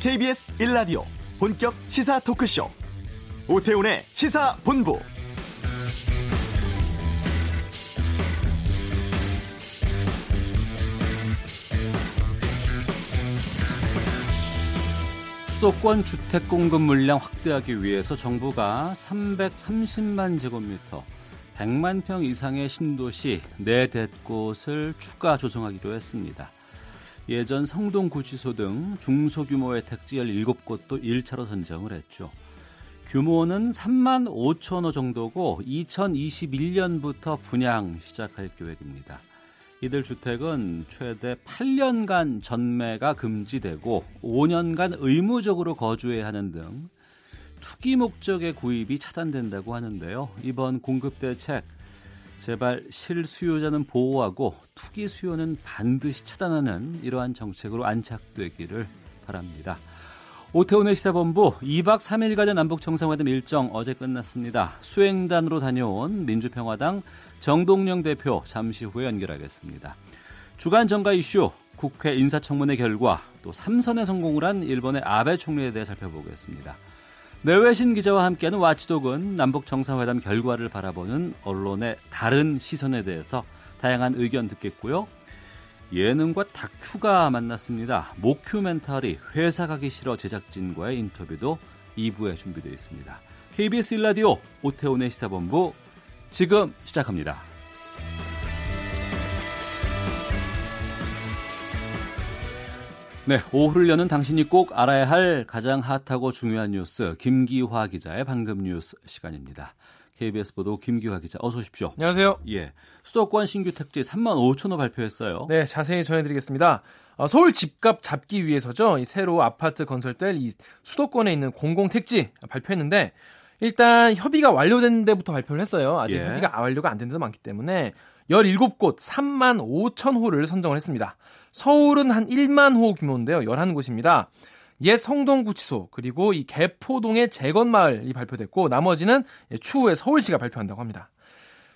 KBS 1라디오 본격 시사 토크쇼 오태훈의 시사본부 수도권 주택 공급 물량 확대하기 위해서 정부가 330만 제곱미터 100만 평 이상의 신도시 네댓곳을 추가 조성하기로 했습니다. 예전 성동구치소 등 중소규모의 택지 17곳도 1차로 선정을 했죠. 규모는 3만 5천 호 정도고 2021년부터 분양 시작할 계획입니다. 이들 주택은 최대 8년간 전매가 금지되고 5년간 의무적으로 거주해야 하는 등 투기 목적의 구입이 차단된다고 하는데요. 이번 공급 대책 제발 실수요자는 보호하고 투기 수요는 반드시 차단하는 이러한 정책으로 안착되기를 바랍니다. 오태훈의 시사본부 2박 3일간의 남북 정상회담 일정 어제 끝났습니다. 수행단으로 다녀온 민주평화당 정동영 대표 잠시 후에 연결하겠습니다. 주간 정가 이슈, 국회 인사청문회 결과, 또 삼선의 성공을 한 일본의 아베 총리에 대해 살펴보겠습니다. 내외신 기자와 함께하는 와치독은 남북 정상회담 결과를 바라보는 언론의 다른 시선에 대해서 다양한 의견 듣겠고요. 예능과 다큐가 만났습니다. 모큐멘터리 회사 가기 싫어 제작진과의 인터뷰도 2부에 준비되어 있습니다. KBS 1라디오 오태훈의 시사본부 지금 시작합니다. 네, 오후를 여는 당신이 꼭 알아야 할 가장 핫하고 중요한 뉴스 김기화 기자의 방금 뉴스 시간입니다. KBS 보도 김기화 기자 어서 오십시오. 안녕하세요. 예. 수도권 신규 택지 3만 5천 호 발표했어요. 네, 자세히 전해드리겠습니다. 어, 서울 집값 잡기 위해서죠. 이 새로 아파트 건설될 이 수도권에 있는 공공 택지 발표했는데 일단 협의가 완료된 데부터 발표를 했어요. 아직 예. 협의가 완료가 안 된 데도 많기 때문에 17곳 3만 5천 호를 선정을 했습니다. 서울은 한 1만 호 규모인데요. 11곳입니다. 옛 성동구치소 그리고 이 개포동의 재건마을이 발표됐고 나머지는 추후에 서울시가 발표한다고 합니다.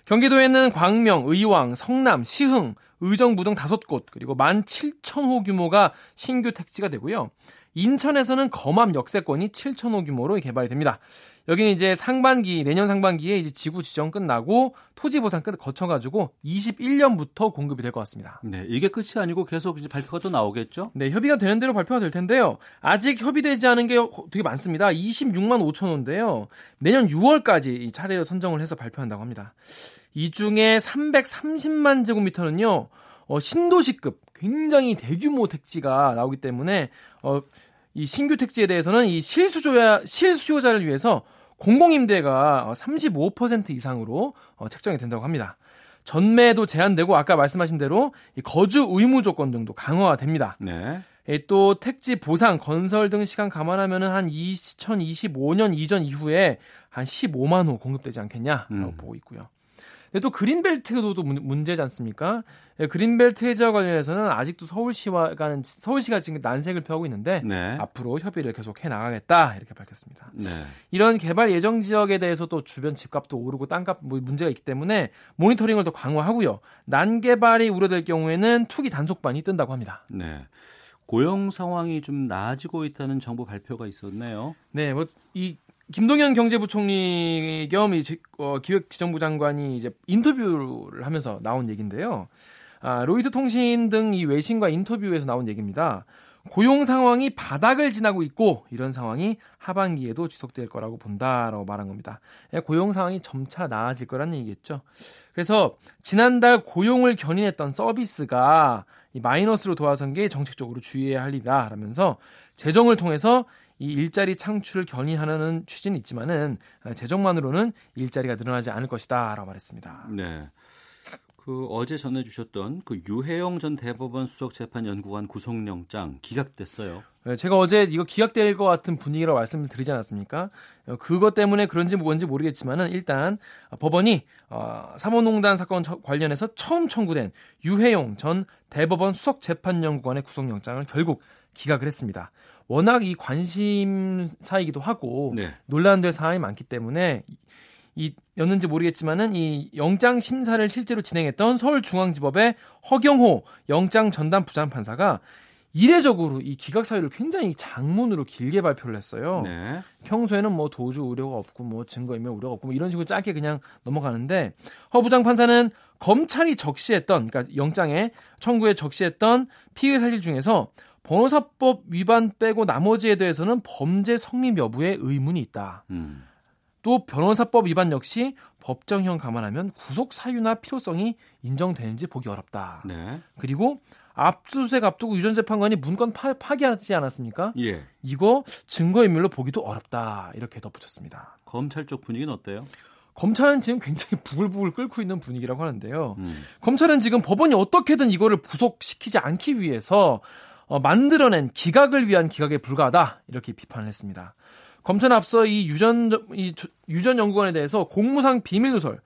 경기도에는 광명, 의왕, 성남, 시흥, 의정부 등 다섯 곳 그리고 17,000호 규모가 신규 택지가 되고요. 인천에서는 검암 역세권이 7,000호 규모로 개발이 됩니다. 여기는 이제 상반기 내년 상반기에 이제 지구 지정 끝나고 토지 보상 끝 거쳐가지고 21년부터 공급이 될 것 같습니다. 네, 이게 끝이 아니고 계속 이제 발표가 또 나오겠죠? 네, 협의가 되는 대로 발표가 될 텐데요. 아직 협의되지 않은 게 되게 많습니다. 26만 5천 호인데요. 내년 6월까지 이 차례로 선정을 해서 발표한다고 합니다. 이 중에 330만 제곱미터는요. 어, 신도시급 굉장히 대규모 택지가 나오기 때문에 어, 이 신규 택지에 대해서는 이 실수요자 실수요자를 위해서 공공임대가 35% 이상으로 어, 책정이 된다고 합니다. 전매도 제한되고 아까 말씀하신 대로 거주 의무 조건 등도 강화됩니다. 네. 또 택지 보상, 건설 등 시간 감안하면은 한 2025년 이전 이후에 한 15만 호 공급되지 않겠냐라고 음. 보고 있고요. 근데 또 그린벨트도 또 문제지 않습니까? 예, 그린벨트 해제와 관련해서는 아직도 서울시와 가는 서울시가 지금 난색을 펴고 있는데 네. 앞으로 협의를 계속 해 나가겠다 이렇게 밝혔습니다. 네. 이런 개발 예정 지역에 대해서 또 주변 집값도 오르고 땅값 뭐 문제가 있기 때문에 모니터링을 더 강화하고요. 난개발이 우려될 경우에는 투기 단속반이 뜬다고 합니다. 네. 고용 상황이 좀 나아지고 있다는 정부 발표가 있었네요. 네, 뭐 이 김동연 경제부총리 겸 이, 어, 기획지정부 장관이 이제 인터뷰를 하면서 나온 얘기인데요. 아, 로이드 통신 등 이 외신과 인터뷰에서 나온 얘기입니다. 고용 상황이 바닥을 지나고 있고 이런 상황이 하반기에도 지속될 거라고 본다라고 말한 겁니다. 예, 고용 상황이 점차 나아질 거라는 얘기겠죠. 그래서 지난달 고용을 견인했던 서비스가 이 마이너스로 돌아선 게 정책적으로 주의해야 할 일이다라면서 재정을 통해서 이 일자리 창출을 견인하는 취지는 있지만은 재정만으로는 일자리가 늘어나지 않을 것이다라고 말했습니다. 네. 그 어제 전해 주셨던 그 유해영 전 대법원 수석 재판 연구관 구속영장 기각됐어요. 네, 제가 어제 이거 기각될 것 같은 분위기라고 말씀을 드리지 않았습니까? 어, 그것 때문에 그런지 뭔지 모르겠지만은 일단 법원이 어, 사모농단 사건 관련해서 처음 청구된 유해용 전 대법원 수석재판연구관의 구속영장을 결국 기각을 했습니다. 워낙 이 관심사이기도 하고 네. 논란될 사안이 많기 때문에 이 였는지 모르겠지만은 이 영장 심사를 실제로 진행했던 서울중앙지법의 허경호 영장 전담 부장 판사가 이례적으로 이 기각 사유를 굉장히 장문으로 길게 발표를 했어요. 네. 평소에는 뭐 도주 우려가 없고 뭐 증거인멸 우려가 없고 뭐 이런 식으로 짧게 그냥 넘어가는데 허 부장 판사는 검찰이 적시했던 그러니까 영장에 청구에 적시했던 피의 사실 중에서 변호사법 위반 빼고 나머지에 대해서는 범죄 성립 여부에 의문이 있다. 음. 또 변호사법 위반 역시 법정형 감안하면 구속 사유나 필요성이 인정되는지 보기 어렵다. 네. 그리고 압수수색 앞두고 유전 재판관이 문건 파, 파기하지 않았습니까? 예. 이거 증거인멸로 보기도 어렵다. 이렇게 덧붙였습니다. 검찰 쪽 분위기는 어때요? 검찰은 지금 굉장히 부글부글 끓고 있는 분위기라고 하는데요. 음. 검찰은 지금 법원이 어떻게든 이거를 부속시키지 않기 위해서 어, 만들어낸 기각을 위한 기각에 불과하다 이렇게 비판을 했습니다. 검찰은 앞서 이 유전 이 유전 연구원에 대해서 공무상 비밀 누설,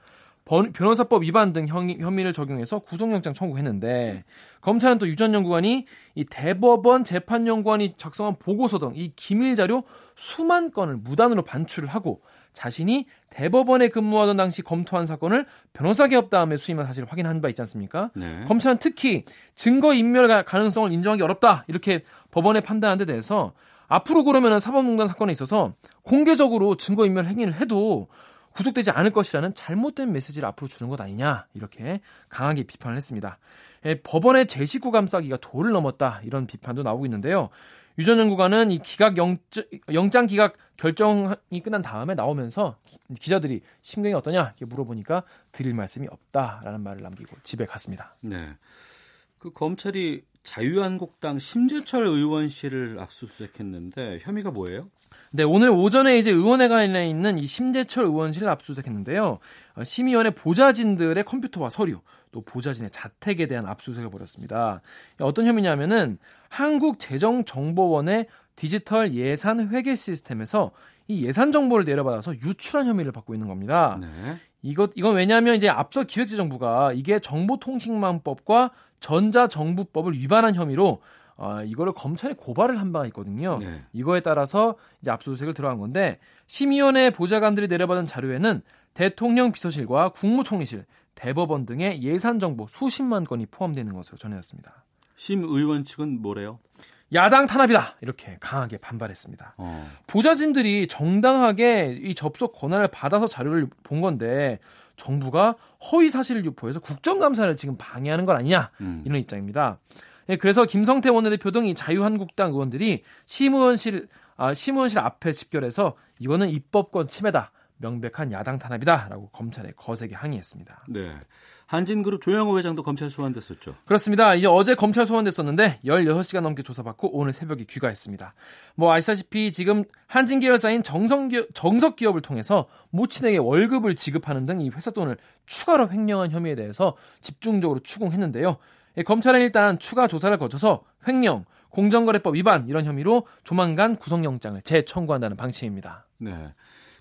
변호사법 위반 등 혐의를 적용해서 구속영장 청구했는데 검찰은 또 유전 연구관이 이 대법원 재판연구원이 작성한 보고서 등 이 기밀 자료 수만 건을 무단으로 반출을 하고 자신이 대법원에 근무하던 당시 검토한 사건을 변호사 개업 다음에 수임한 사실을 확인한 바 있지 않습니까? 네. 검찰은 특히 증거 인멸 가능성을 인정하기 어렵다 이렇게 법원에 판단한 데 대해서 앞으로 그러면은 사법농단 사건에 있어서 공개적으로 증거 인멸 행위를 해도 구속되지 않을 것이라는 잘못된 메시지를 앞으로 주는 것 아니냐 이렇게 강하게 비판을 했습니다. 예, 법원의 제식구 감 싸기가 도를 넘었다 이런 비판도 나오고 있는데요. 유전 연구관은 이 기각 영장, 영장 기각 결정이 끝난 다음에 나오면서 기자들이 심경이 어떠냐 물어보니까 드릴 말씀이 없다라는 말을 남기고 집에 갔습니다. 네. 그 검찰이 자유한국당 심재철 의원실을 압수수색했는데 혐의가 뭐예요? 네, 오늘 오전에 이제 의원회관에 있는 이 심재철 의원실을 압수수색했는데요. 어, 심의원의 보좌진들의 컴퓨터와 서류, 또 보좌진의 자택에 대한 압수수색을 벌였습니다. 어떤 혐의냐면은 한국재정정보원의 디지털 예산 회계 시스템에서 이 예산 정보를 내려받아서 유출한 혐의를 받고 있는 겁니다. 네. 이것 이건 왜냐하면 이제 앞서 기획재정부가 이게 정보통신망법과 전자정부법을 위반한 혐의로 어, 이거를 검찰에 고발을 한 바가 있거든요. 네. 이거에 따라서 이제 압수수색을 들어간 건데 심의원회 보좌관들이 내려받은 자료에는 대통령 비서실과 국무총리실, 대법원 등의 예산 정보 수십만 건이 포함되는 것으로 전해졌습니다. 심 의원 측은 뭐래요? 야당 탄압이다 이렇게 강하게 반발했습니다. 어. 보좌진들이 정당하게 이 접속 권한을 받아서 자료를 본 건데 정부가 허위 사실을 유포해서 국정감사를 지금 방해하는 건 아니냐 음. 이런 입장입니다. 예, 그래서 김성태 원내대표 등 이 자유한국당 의원들이 심의원실 아, 심의원실 앞에 집결해서 이거는 입법권 침해다. 명백한 야당 탄압이다라고 검찰에 거세게 항의했습니다. 네. 한진그룹 조영호 회장도 검찰 소환됐었죠. 그렇습니다. 이제 어제 검찰 소환됐었는데 16시간 넘게 조사받고 오늘 새벽에 귀가했습니다. 뭐 아시다시피 지금 한진 계열사인 정성기업, 정석 기업을 통해서 모친에게 월급을 지급하는 등 이 회사 돈을 추가로 횡령한 혐의에 대해서 집중적으로 추궁했는데요. 예, 검찰은 일단 추가 조사를 거쳐서 횡령, 공정거래법 위반 이런 혐의로 조만간 구속영장을 재청구한다는 방침입니다. 네.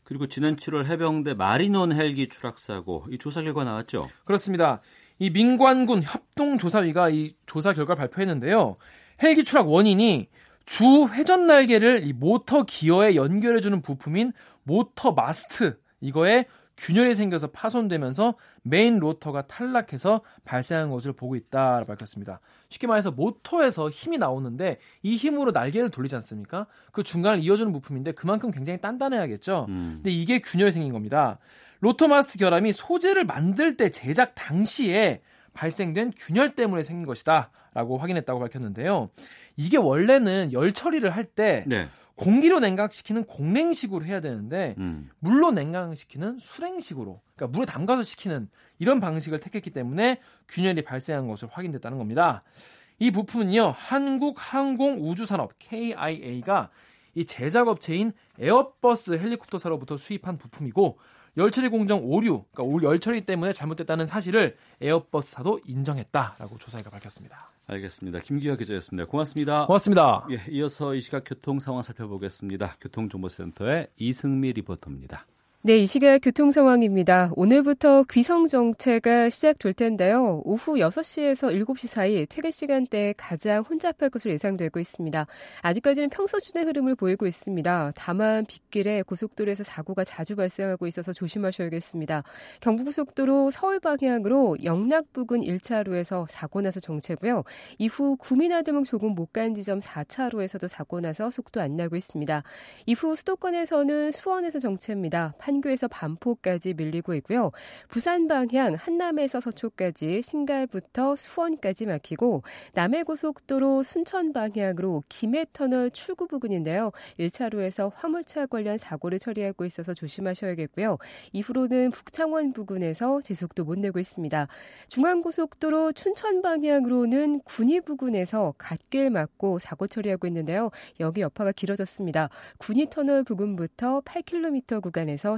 그리고 지난 7월 해병대 마리논 헬기 추락 사고 이 조사 결과 나왔죠. 그렇습니다. 이 민관군 협동조사위가 이 조사 결과를 발표했는데요. 헬기 추락 원인이 주 회전 날개를 이 로터 기어에 연결해주는 부품인 로터 마스트 이거에 균열이 생겨서 파손되면서 메인 로터가 탈락해서 발생한 것으로 보고 있다라고 밝혔습니다. 쉽게 말해서 모터에서 힘이 나오는데 이 힘으로 날개를 돌리지 않습니까? 그 중간을 이어주는 부품인데 그만큼 굉장히 단단해야겠죠. 음. 근데 이게 균열이 생긴 겁니다. 로터마스트 결함이 소재를 만들 때 제작 당시에 발생된 균열 때문에 생긴 것이다라고 확인했다고 밝혔는데요. 이게 원래는 열 처리를 할때 네. 공기로 냉각시키는 공냉식으로 해야 되는데 음. 물로 냉각시키는 수냉식으로 그러니까 물에 담가서 시키는 이런 방식을 택했기 때문에 균열이 발생한 것으로 확인됐다는 겁니다. 이 부품은요 한국항공우주산업 KAI가 이 제작업체인 에어버스 헬리콥터사로부터 수입한 부품이고 열처리 공정 오류, 그러니까 열처리 때문에 잘못됐다는 사실을 에어버스사도 인정했다라고 조사위가 밝혔습니다. 알겠습니다. 김기화 기자였습니다. 고맙습니다. 고맙습니다. 예, 이어서 이 시각 교통 상황 살펴보겠습니다. 교통정보센터의 이승미 리포터입니다. 네, 이 시각 교통 상황입니다. 오늘부터 귀성 정체가 시작될 텐데요. 오후 6시에서 7시 사이 퇴근 시간대에 가장 혼잡할 것으로 예상되고 있습니다. 아직까지는 평소 준의 흐름을 보이고 있습니다. 다만 빗길에 고속도로에서 사고가 자주 발생하고 있어서 조심하셔야겠습니다. 경부고속도로 서울 방향으로 영락 부근 1차로에서 사고 나서 정체고요. 이후 구민아드목 조금 못 간 지점 4차로에서도 사고 나서 속도 안 나고 있습니다. 이후 수도권에서는 수원에서 정체입니다. 판교에서 반포까지 밀리고 있고요. 부산 방향 한남에서 서초까지 신갈부터 수원까지 막히고 남해고속도로 순천 방향으로 김해터널 출구 부근인데요. 1차로에서 화물차 관련 사고를 처리하고 있어서 조심하셔야겠고요. 이후로는 북창원 부근에서 제속도 못 내고 있습니다. 중앙고속도로 춘천 방향으로는 군위 부근에서 갓길 막고 사고 처리하고 있는데요. 여기 여파가 길어졌습니다. 군위 터널 부근부터 8km 구간에서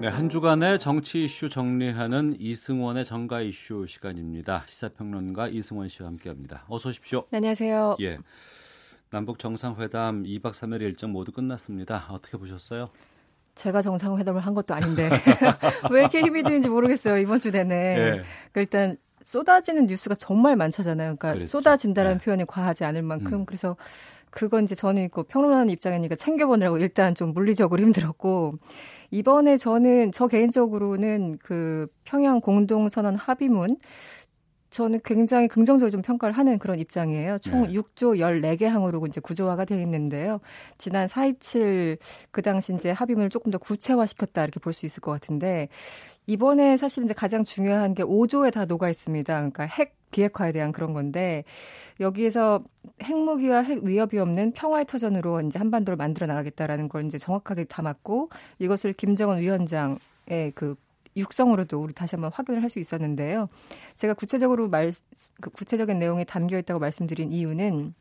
네, 한 주간의 정치 이슈 정리하는 이승원의 정가 이슈 시간입니다. 시사평론가 이승원 씨와 함께합니다. 어서 오십시오. 네, 안녕하세요. 예. 남북 정상회담 2박 3일 일정 모두 끝났습니다. 어떻게 보셨어요? 제가 정상회담을 한 것도 아닌데 왜 이렇게 힘이 드는지 모르겠어요 이번 주 내내. 예. 그러니까 일단 쏟아지는 뉴스가 정말 많잖아요. 그러니까 그렇죠. 쏟아진다는 네. 표현이 과하지 않을 만큼 음. 그래서 그건 이제 저는 그 평론하는 입장이니까 챙겨보느라고 일단 좀 물리적으로 힘들었고 이번에 저는 저 개인적으로는 그 평양 공동선언 합의문 저는 굉장히 긍정적으로 좀 평가를 하는 그런 입장이에요. 총 네. 6조 14개 항으로 이제 구조화가 되어 있는데요. 지난 4.27 그 당시 이제 합의문을 조금 더 구체화시켰다 이렇게 볼 수 있을 것 같은데 이번에 사실 이제 가장 중요한 게 5조에 다 녹아 있습니다. 그러니까 핵 비핵화에 대한 그런 건데 여기에서 핵무기와 핵 위협이 없는 평화의 터전으로 이제 한반도를 만들어 나가겠다라는 걸 이제 정확하게 담았고 이것을 김정은 위원장의 그 육성으로도 우리 다시 한번 확인을 할 수 있었는데요. 제가 구체적으로 말, 그 구체적인 내용이 담겨 있다고 말씀드린 이유는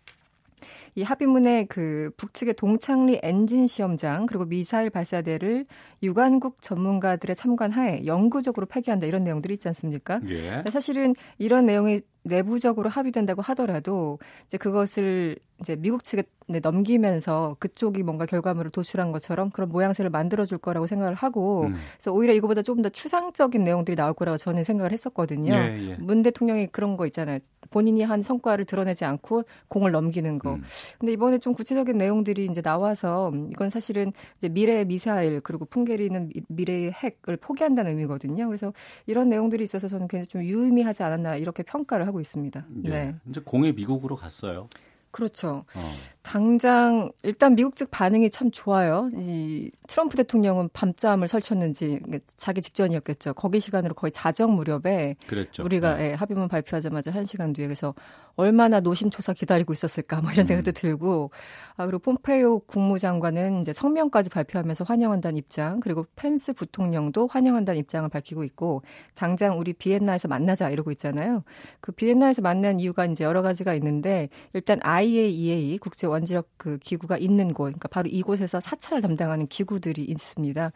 이 합의문에 그 북측의 동창리 엔진 시험장 그리고 미사일 발사대를 유관국 전문가들의 참관 하에 영구적으로 폐기한다 이런 내용들이 있지 않습니까? 예. 사실은 이런 내용이 내부적으로 합의된다고 하더라도 이제 그것을 이제 미국 측에 넘기면서 그쪽이 뭔가 결과물을 도출한 것처럼 그런 모양새를 만들어줄 거라고 생각을 하고 음. 그래서 오히려 이거보다 조금 더 추상적인 내용들이 나올 거라고 저는 생각을 했었거든요. 예, 예. 문 대통령이 그런 거 있잖아요. 본인이 한 성과를 드러내지 않고 공을 넘기는 거. 음. 근데 이번에 좀 구체적인 내용들이 이제 나와서 이건 사실은 미래의 미사일 그리고 풍계리는 미래의 핵을 포기한다는 의미거든요. 그래서 이런 내용들이 있어서 저는 굉장히 좀 유의미하지 않았나 이렇게 평가를 하고 있습니다. 예. 네. 이제 공이 미국으로 갔어요. 그렇죠. 어. 당장 일단 미국 측 반응이 참 좋아요. 이 트럼프 대통령은 밤잠을 설쳤는지 자기 직전이었겠죠. 거기 시간으로 거의 자정 무렵에 그랬죠. 우리가 네. 예, 합의문 발표하자마자 한 시간 뒤에 그래서 얼마나 노심초사 기다리고 있었을까 뭐 이런 음. 생각도 음. 들고 아 그리고 폼페이오 국무장관은 이제 성명까지 발표하면서 환영한다는 입장 그리고 펜스 부통령도 환영한다는 입장을 밝히고 있고 당장 우리 비엔나에서 만나자 이러고 있잖아요. 그 비엔나에서 만난 이유가 이제 여러 가지가 있는데 일단 IAEA 국제 원자력 그 기구가 있는 곳, 그러니까 바로 이곳에서 사찰을 담당하는 기구들이 있습니다.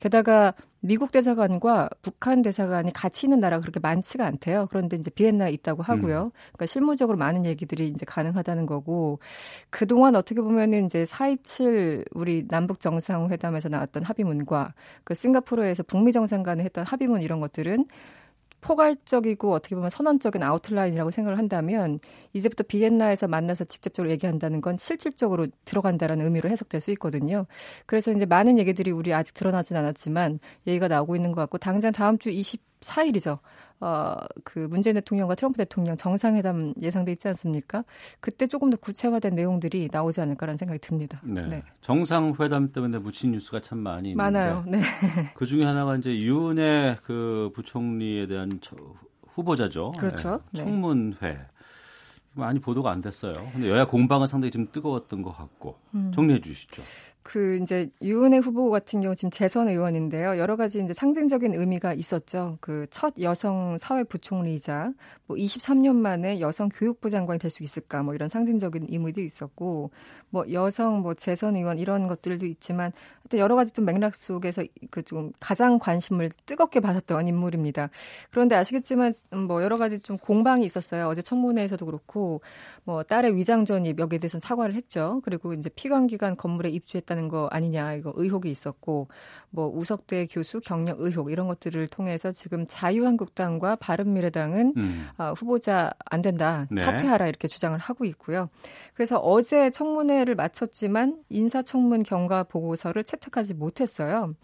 게다가 미국 대사관과 북한 대사관이 같이 있는 나라가 그렇게 많지가 않대요. 그런데 이제 비엔나에 있다고 하고요. 음. 그러니까 실무적으로 많은 얘기들이 이제 가능하다는 거고 그동안 어떻게 보면은 이제 4.27 우리 남북 정상회담에서 나왔던 합의문과 그 싱가포르에서 북미 정상 간에 했던 합의문 이런 것들은 포괄적이고 어떻게 보면 선언적인 아웃라인이라고 생각을 한다면 이제부터 비엔나에서 만나서 직접적으로 얘기한다는 건 실질적으로 들어간다라는 의미로 해석될 수 있거든요. 그래서 이제 많은 얘기들이 우리 아직 드러나진 않았지만 얘기가 나오고 있는 것 같고 당장 다음 주 24일이죠. 어, 그 문재인 대통령과 트럼프 대통령 정상회담 예상돼 있지 않습니까? 그때 조금 더 구체화된 내용들이 나오지 않을까라는 생각이 듭니다. 네. 네. 정상회담 때문에 묻힌 뉴스가 참 많이 있는데 많아요. 네. 그 중에 하나가 이제 유은혜 그 부총리에 대한 후보자죠. 그렇죠. 네. 청문회. 많이 보도가 안 됐어요. 근데 여야 공방은 상당히 좀 뜨거웠던 것 같고 음. 정리해 주시죠. 그 이제 유은혜 후보 같은 경우 지금 재선 의원인데요. 여러 가지 이제 상징적인 의미가 있었죠. 그 첫 여성 사회 부총리이자 뭐 23년 만에 여성 교육부 장관이 될 수 있을까 뭐 이런 상징적인 의미도 있었고 뭐 여성 뭐 재선 의원 이런 것들도 있지만 하여튼 여러 가지 좀 맥락 속에서 그 좀 가장 관심을 뜨겁게 받았던 인물입니다. 그런데 아시겠지만 뭐 여러 가지 좀 공방이 있었어요. 어제 청문회에서도 그렇고 뭐 딸의 위장 전입 여기에 대해서는 사과를 했죠. 그리고 이제 피감 기관 건물에 입주했다는 거 아니냐 이거 의혹이 있었고 뭐 우석대 교수 경력 의혹 이런 것들을 통해서 지금 자유한국당과 바른미래당은 음. 어, 후보자 안 된다 네. 사퇴하라 이렇게 주장을 하고 있고요. 그래서 어제 청문회를 마쳤지만 인사청문 경과 보고서를 채택하지 못했어요.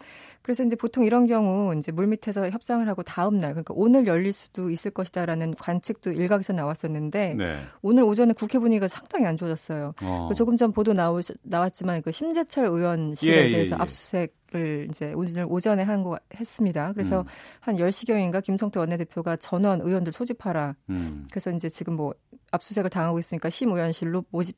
그래서 이제 보통 이런 경우 이제 물밑에서 협상을 하고 다음 날 그러니까 오늘 열릴 수도 있을 것이다라는 관측도 일각에서 나왔었는데 네. 오늘 오전에 국회 분위기가 상당히 안 좋아졌어요. 어. 조금 전 보도 나오, 나왔지만 그 심재철 의원실에 예, 예, 대해서 예, 예. 압수수색 을 이제 오늘 오전에 한 거 했습니다. 그래서 음. 한 10시경인가 김성태 원내대표가 전원 의원들 소집하라. 음. 그래서 이제 지금 뭐 압수수색을 당하고 있으니까 심 의원실로 모집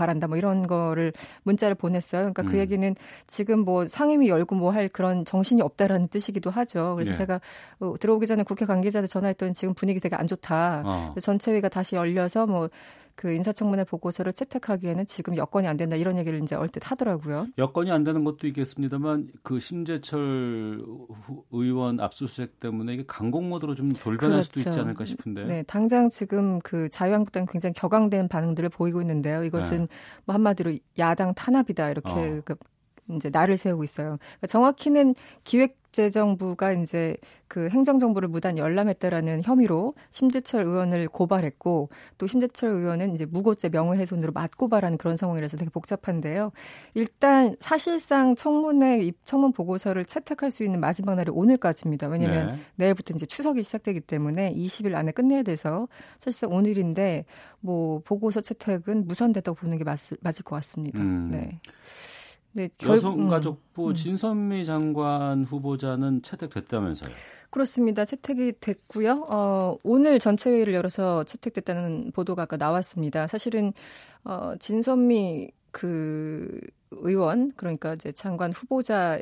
바란다 뭐 이런 거를 문자를 보냈어요. 그러니까 그 음. 그 얘기는 지금 뭐 상임위 열고 뭐 할 그런 정신이 없다라는 뜻이기도 하죠. 그래서 네. 제가 어, 들어오기 전에 국회 관계자들 전화했더니 지금 분위기 되게 안 좋다. 어. 전체회가 다시 열려서 뭐 그 인사청문회 보고서를 채택하기에는 지금 여건이 안 된다 이런 얘기를 이제 얼핏 하더라고요. 여건이 안 되는 것도 있겠습니다만 그 신재철 의원 압수수색 때문에 이게 강공 모드로 좀 돌변할 그렇죠. 수도 있지 않을까 싶은데. 네, 당장 지금 그 자유한국당 굉장히 격앙된 반응들을 보이고 있는데요. 이것은 네. 뭐 한마디로 야당 탄압이다 이렇게 어. 그 이제 날을 세우고 있어요. 그러니까 정확히는 기획 국제정부가 이제 그 행정정부를 무단 열람했다라는 혐의로 심재철 의원을 고발했고 또 심재철 의원은 이제 무고죄 명예훼손으로 맞고발하는 그런 상황이라서 되게 복잡한데요. 일단 사실상 청문회 입 청문 보고서를 채택할 수 있는 마지막 날이 오늘까지입니다. 왜냐하면 네. 내일부터 이제 추석이 시작되기 때문에 20일 안에 끝내야 돼서 사실상 오늘인데 뭐 보고서 채택은 무산됐다고 보는 게 맞, 맞을 것 같습니다. 음. 네. 네, 결, 여성가족부 음, 음. 진선미 장관 후보자는 채택됐다면서요? 그렇습니다. 채택이 됐고요. 어, 오늘 전체 회의를 열어서 채택됐다는 보도가 아까 나왔습니다. 사실은 어, 진선미 그 의원 그러니까 이제 장관 후보자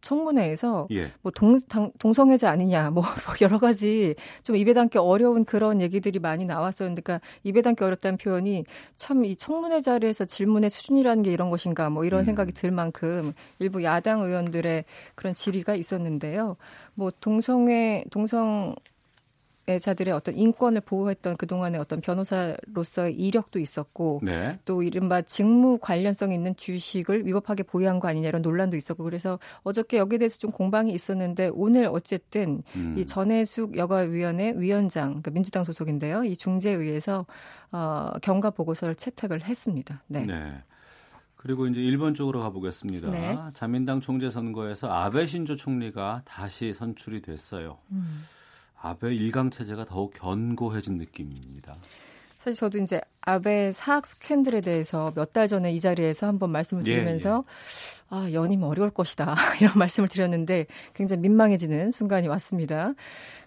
청문회에서 예. 뭐 동, 당, 동성애자 아니냐 뭐 여러 가지 좀 입에 담기 어려운 그런 얘기들이 많이 나왔었는데 그러니까 입에 담기 어렵다는 표현이 참 이 청문회 자리에서 질문의 수준이라는 게 이런 것인가 뭐 이런 음. 생각이 들 만큼 일부 야당 의원들의 그런 질의가 있었는데요. 뭐 동성애 동성 자들의 어떤 인권을 보호했던 그동안의 어떤 변호사로서의 이력도 있었고 네. 또 이른바 직무 관련성 있는 주식을 위법하게 보유한 거 아니냐 이런 논란도 있었고 그래서 어저께 여기에 대해서 좀 공방이 있었는데 오늘 어쨌든 음. 이 전해숙 여가위원회 위원장 그러니까 민주당 소속인데요. 이 중재에 의해서 어, 경과 보고서를 채택을 했습니다. 네. 네. 그리고 이제 일본 쪽으로 가보겠습니다. 네. 자민당 총재 선거에서 아베 신조 총리가 다시 선출이 됐어요. 음. 아베 일강 체제가 더욱 견고해진 느낌입니다. 사실 저도 이제 아베 사학 스캔들에 대해서 몇 달 전에 이 자리에서 한번 말씀을 예, 드리면서 예, 예. 아 연임 어려울 것이다 이런 말씀을 드렸는데 굉장히 민망해지는 순간이 왔습니다.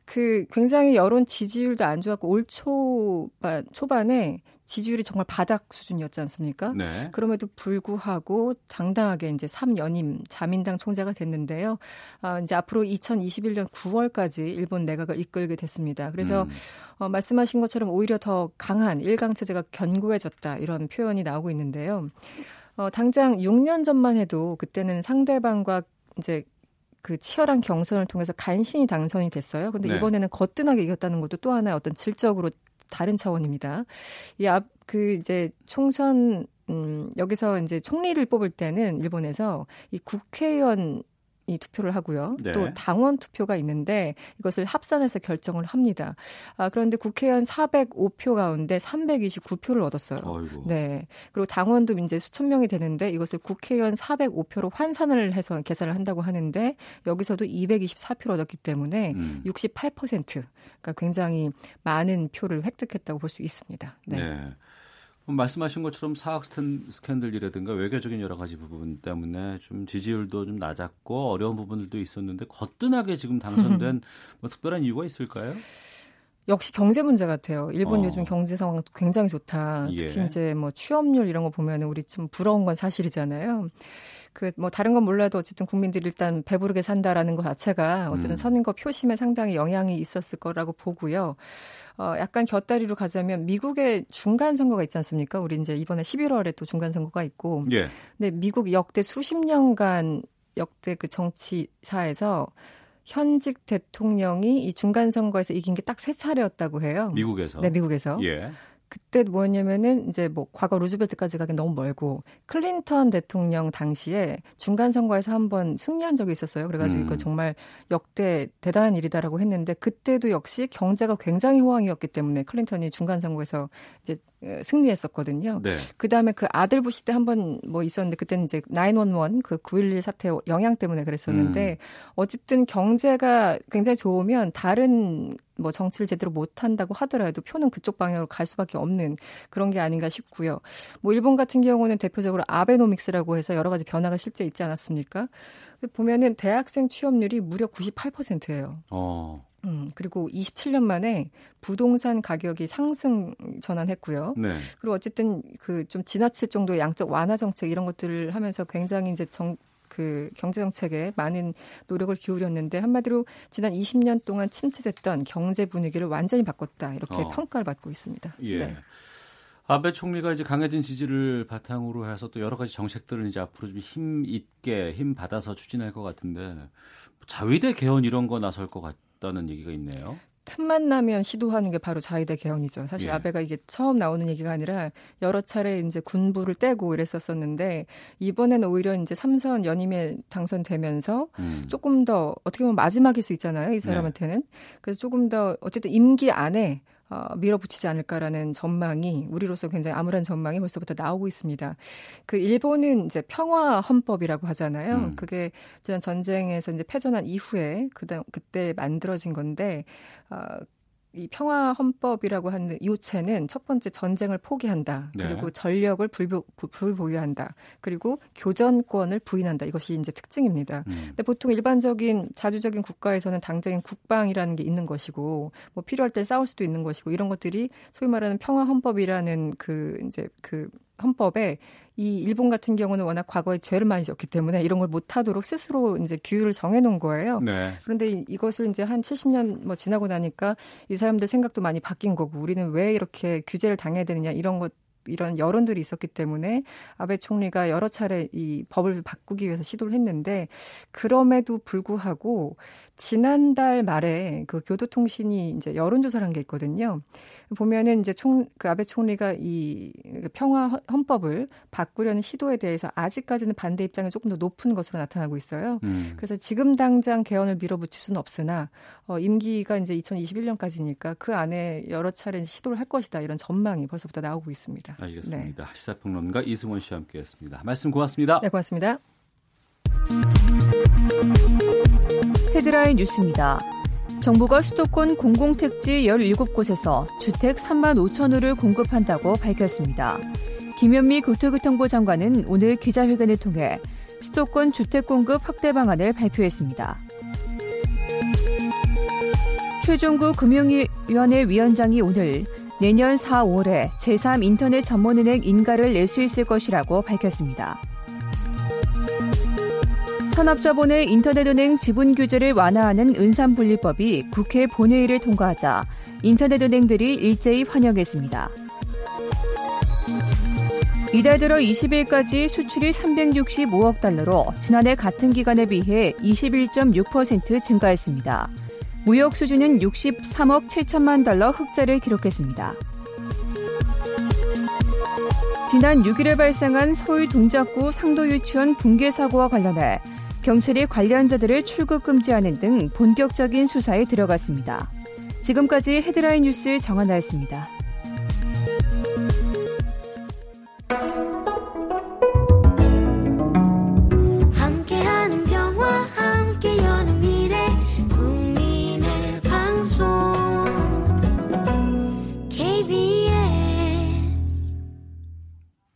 그 굉장히 여론 지지율도 안 좋았고 올 초반 초반에 지지율이 정말 바닥 수준이었지 않습니까? 네. 그럼에도 불구하고 당당하게 이제 3연임 자민당 총재가 됐는데요. 아, 이제 앞으로 2021년 9월까지 일본 내각을 이끌게 됐습니다. 그래서 음. 어, 말씀하신 것처럼 오히려 더 강한 일강 체제가 견고해졌다 이런 표현이 나오고 있는데요. 어, 당장 6년 전만 해도 그때는 상대방과 이제 그 치열한 경선을 통해서 간신히 당선이 됐어요. 근데 네. 이번에는 거뜬하게 이겼다는 것도 또 하나의 어떤 질적으로 다른 차원입니다. 이 앞 그 이제 총선 음 여기서 이제 총리를 뽑을 때는 일본에서 이 국회의원 이 투표를 하고요. 네. 또 당원 투표가 있는데 이것을 합산해서 결정을 합니다. 아, 그런데 국회의원 405표 가운데 329표를 얻었어요. 어이구. 네. 그리고 당원도 이제 수천 명이 되는데 이것을 국회의원 405표로 환산을 해서 계산을 한다고 하는데 여기서도 224표를 얻었기 때문에 음. 68% 그러니까 굉장히 많은 표를 획득했다고 볼 수 있습니다. 네. 네. 말씀하신 것처럼 사학 스캔들이라든가 외교적인 여러 가지 부분 때문에 좀 지지율도 좀 낮았고 어려운 부분들도 있었는데 거뜬하게 지금 당선된 뭐 특별한 이유가 있을까요? 역시 경제 문제 같아요. 일본 어. 요즘 경제 상황 굉장히 좋다. 특히 예. 이제 뭐 취업률 이런 거 보면 우리 좀 부러운 건 사실이잖아요. 그 뭐 다른 건 몰라도 어쨌든 국민들이 일단 배부르게 산다라는 것 자체가 어쨌든 음. 선거 표심에 상당히 영향이 있었을 거라고 보고요. 어 약간 곁다리로 가자면 미국의 중간 선거가 있지 않습니까? 우리 이제 이번에 11월에 또 중간 선거가 있고. 예. 근데 미국 역대 수십 년간 역대 그 정치사에서 현직 대통령이 이 중간 선거에서 이긴 게 딱 세 차례였다고 해요. 미국에서. 네, 미국에서. 예. 그때 뭐였냐면은 이제 뭐 과거 루즈벨트까지 가기 너무 멀고 클린턴 대통령 당시에 중간 선거에서 한번 승리한 적이 있었어요. 그래가지고 음. 이거 정말 역대 대단한 일이다라고 했는데 그때도 역시 경제가 굉장히 호황이었기 때문에 클린턴이 중간 선거에서 이제 승리했었거든요. 네. 그 다음에 그 아들 부시 때 한번 뭐 있었는데 그때는 이제 911 그 9.11 사태 영향 때문에 그랬었는데 음. 어쨌든 경제가 굉장히 좋으면 다른 뭐 정치를 제대로 못 한다고 하더라도 표는 그쪽 방향으로 갈 수밖에 없는 그런 게 아닌가 싶고요. 뭐 일본 같은 경우는 대표적으로 아베노믹스라고 해서 여러 가지 변화가 실제 있지 않았습니까? 보면은 대학생 취업률이 무려 98%예요. 어. 음, 그리고 27년 만에 부동산 가격이 상승 전환했고요. 네. 그리고 어쨌든 그 좀 지나칠 정도의 양적 완화 정책 이런 것들을 하면서 굉장히 이제 정, 그 경제 정책에 많은 노력을 기울였는데 한마디로 지난 20년 동안 침체됐던 경제 분위기를 완전히 바꿨다 이렇게 어. 평가를 받고 있습니다. 예. 네. 아베 총리가 이제 강해진 지지를 바탕으로 해서 또 여러 가지 정책들을 이제 앞으로 좀 힘 있게 힘 받아서 추진할 것 같은데 자위대 개헌 이런 거 나설 것 같. 있다는 얘기가 있네요. 틈만 나면 시도하는 게 바로 자위대 개헌이죠. 사실 예. 아베가 이게 처음 나오는 얘기가 아니라 여러 차례 이제 군부를 떼고 이랬었었는데 이번에는 오히려 이제 삼선 연임에 당선되면서 음. 조금 더 어떻게 보면 마지막일 수 있잖아요. 이 사람한테는. 네. 그래서 조금 더 어쨌든 임기 안에 어, 밀어붙이지 않을까라는 전망이 우리로서 굉장히 암울한 전망이 벌써부터 나오고 있습니다. 그 일본은 이제 평화 헌법이라고 하잖아요. 음. 그게 지난 전쟁에서 이제 패전한 이후에 그다 그때 만들어진 건데 어, 이 평화 헌법이라고 하는 요체는 첫 번째 전쟁을 포기한다. 네. 그리고 전력을 불보, 불보유한다. 그리고 교전권을 부인한다. 이것이 이제 특징입니다. 음. 근데 보통 일반적인 자주적인 국가에서는 당장인 국방이라는 게 있는 것이고 뭐 필요할 때 싸울 수도 있는 것이고 이런 것들이 소위 말하는 평화 헌법이라는 그 이제 그 헌법에 이 일본 같은 경우는 워낙 과거에 죄를 많이 졌기 때문에 이런 걸 못하도록 스스로 이제 규율을 정해놓은 거예요. 네. 그런데 이것을 이제 한 70년 뭐 지나고 나니까 이 사람들 생각도 많이 바뀐 거고 우리는 왜 이렇게 규제를 당해야 되느냐 이런 것 이런 여론들이 있었기 때문에 아베 총리가 여러 차례 이 법을 바꾸기 위해서 시도를 했는데 그럼에도 불구하고 지난달 말에 그 교도통신이 이제 여론조사를 한 게 있거든요. 보면은 이제 총, 그 아베 총리가 이 평화 헌법을 바꾸려는 시도에 대해서 아직까지는 반대 입장이 조금 더 높은 것으로 나타나고 있어요. 음. 그래서 지금 당장 개헌을 밀어붙일 수는 없으나 어, 임기가 이제 2021년까지니까 그 안에 여러 차례 시도를 할 것이다 이런 전망이 벌써부터 나오고 있습니다. 알겠습니다. 네. 시사평론가 이승원 씨와 함께했습니다. 말씀 고맙습니다. 네, 고맙습니다. 헤드라인 뉴스입니다. 정부가 수도권 공공택지 17곳에서 주택 3만 5천 호를 공급한다고 밝혔습니다. 김현미 교토교통부 장관은 오늘 기자회견을 통해 수도권 주택 공급 확대 방안을 발표했습니다. 최종구 금융위원회 위원장이 오늘 내년 4, 5월에 제3 인터넷 전문은행 인가를 낼 수 있을 것이라고 밝혔습니다. 산업자본의 인터넷은행 지분 규제를 완화하는 은산분리법이 국회 본회의를 통과하자 인터넷은행들이 일제히 환영했습니다. 이달 들어 20일까지 수출이 365억 달러로 지난해 같은 기간에 비해 21.6% 증가했습니다. 무역 수준은 63억 7천만 달러 흑자를 기록했습니다. 지난 6일에 발생한 서울 동작구 상도 유치원 붕괴 사고와 관련해 경찰이 관련자들을 출국 금지하는 등 본격적인 수사에 들어갔습니다. 지금까지 헤드라인 뉴스 정한나였습니다.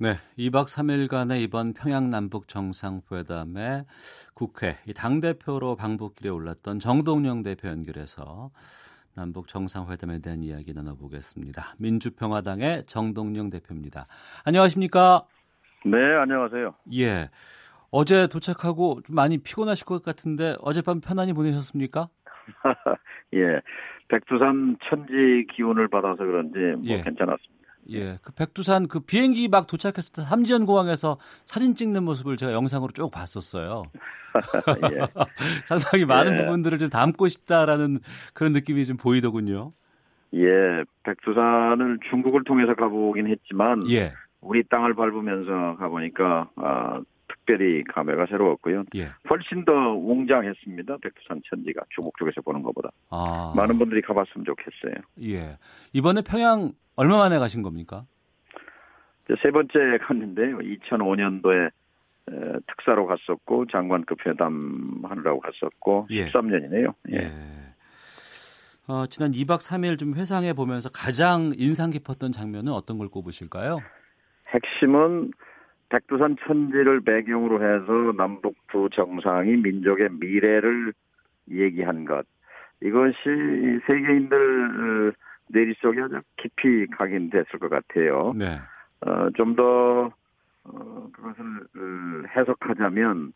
네, 2박 3일간의 이번 평양 남북 정상회담에 국회 당 대표로 방북길에 올랐던 정동영 대표 연결해서 남북 정상회담에 대한 이야기 나눠보겠습니다. 민주평화당의 정동영 대표입니다. 안녕하십니까? 네, 안녕하세요. 예. 어제 도착하고 많이 피곤하실 것 같은데 어젯밤 편안히 보내셨습니까? 예. 백두산 천지 기운을 받아서 그런지 뭐 예. 괜찮았습니다. 예. 그 백두산 그 비행기 막 도착했을 때 삼지연 공항에서 사진 찍는 모습을 제가 영상으로 쭉 봤었어요. 예. 상당히 많은 예. 부분들을 좀 담고 싶다라는 그런 느낌이 좀 보이더군요. 예. 백두산을 중국을 통해서 가보긴 했지만 예. 우리 땅을 밟으면서 가보니까 아, 특별히 감회가 새로웠고요. 예. 훨씬 더 웅장했습니다. 백두산 천지가 중국 쪽에서 보는 것보다. 아. 많은 분들이 가봤으면 좋겠어요. 예. 이번에 평양 얼마 만에 가신 겁니까? 세 번째 갔는데요. 2005년도에 특사로 갔었고 장관급 회담 하느라고 갔었고 예. 13년이네요. 예. 예. 어, 지난 2박 3일 좀 회상해 보면서 가장 인상 깊었던 장면은 어떤 걸 꼽으실까요? 핵심은 백두산 천지를 배경으로 해서 남북 두 정상이 민족의 미래를 얘기한 것. 이것이 세계인들 내리속에 아주 깊이 각인됐을 것 같아요. 네. 어, 좀더 어, 그것을 어, 해석하자면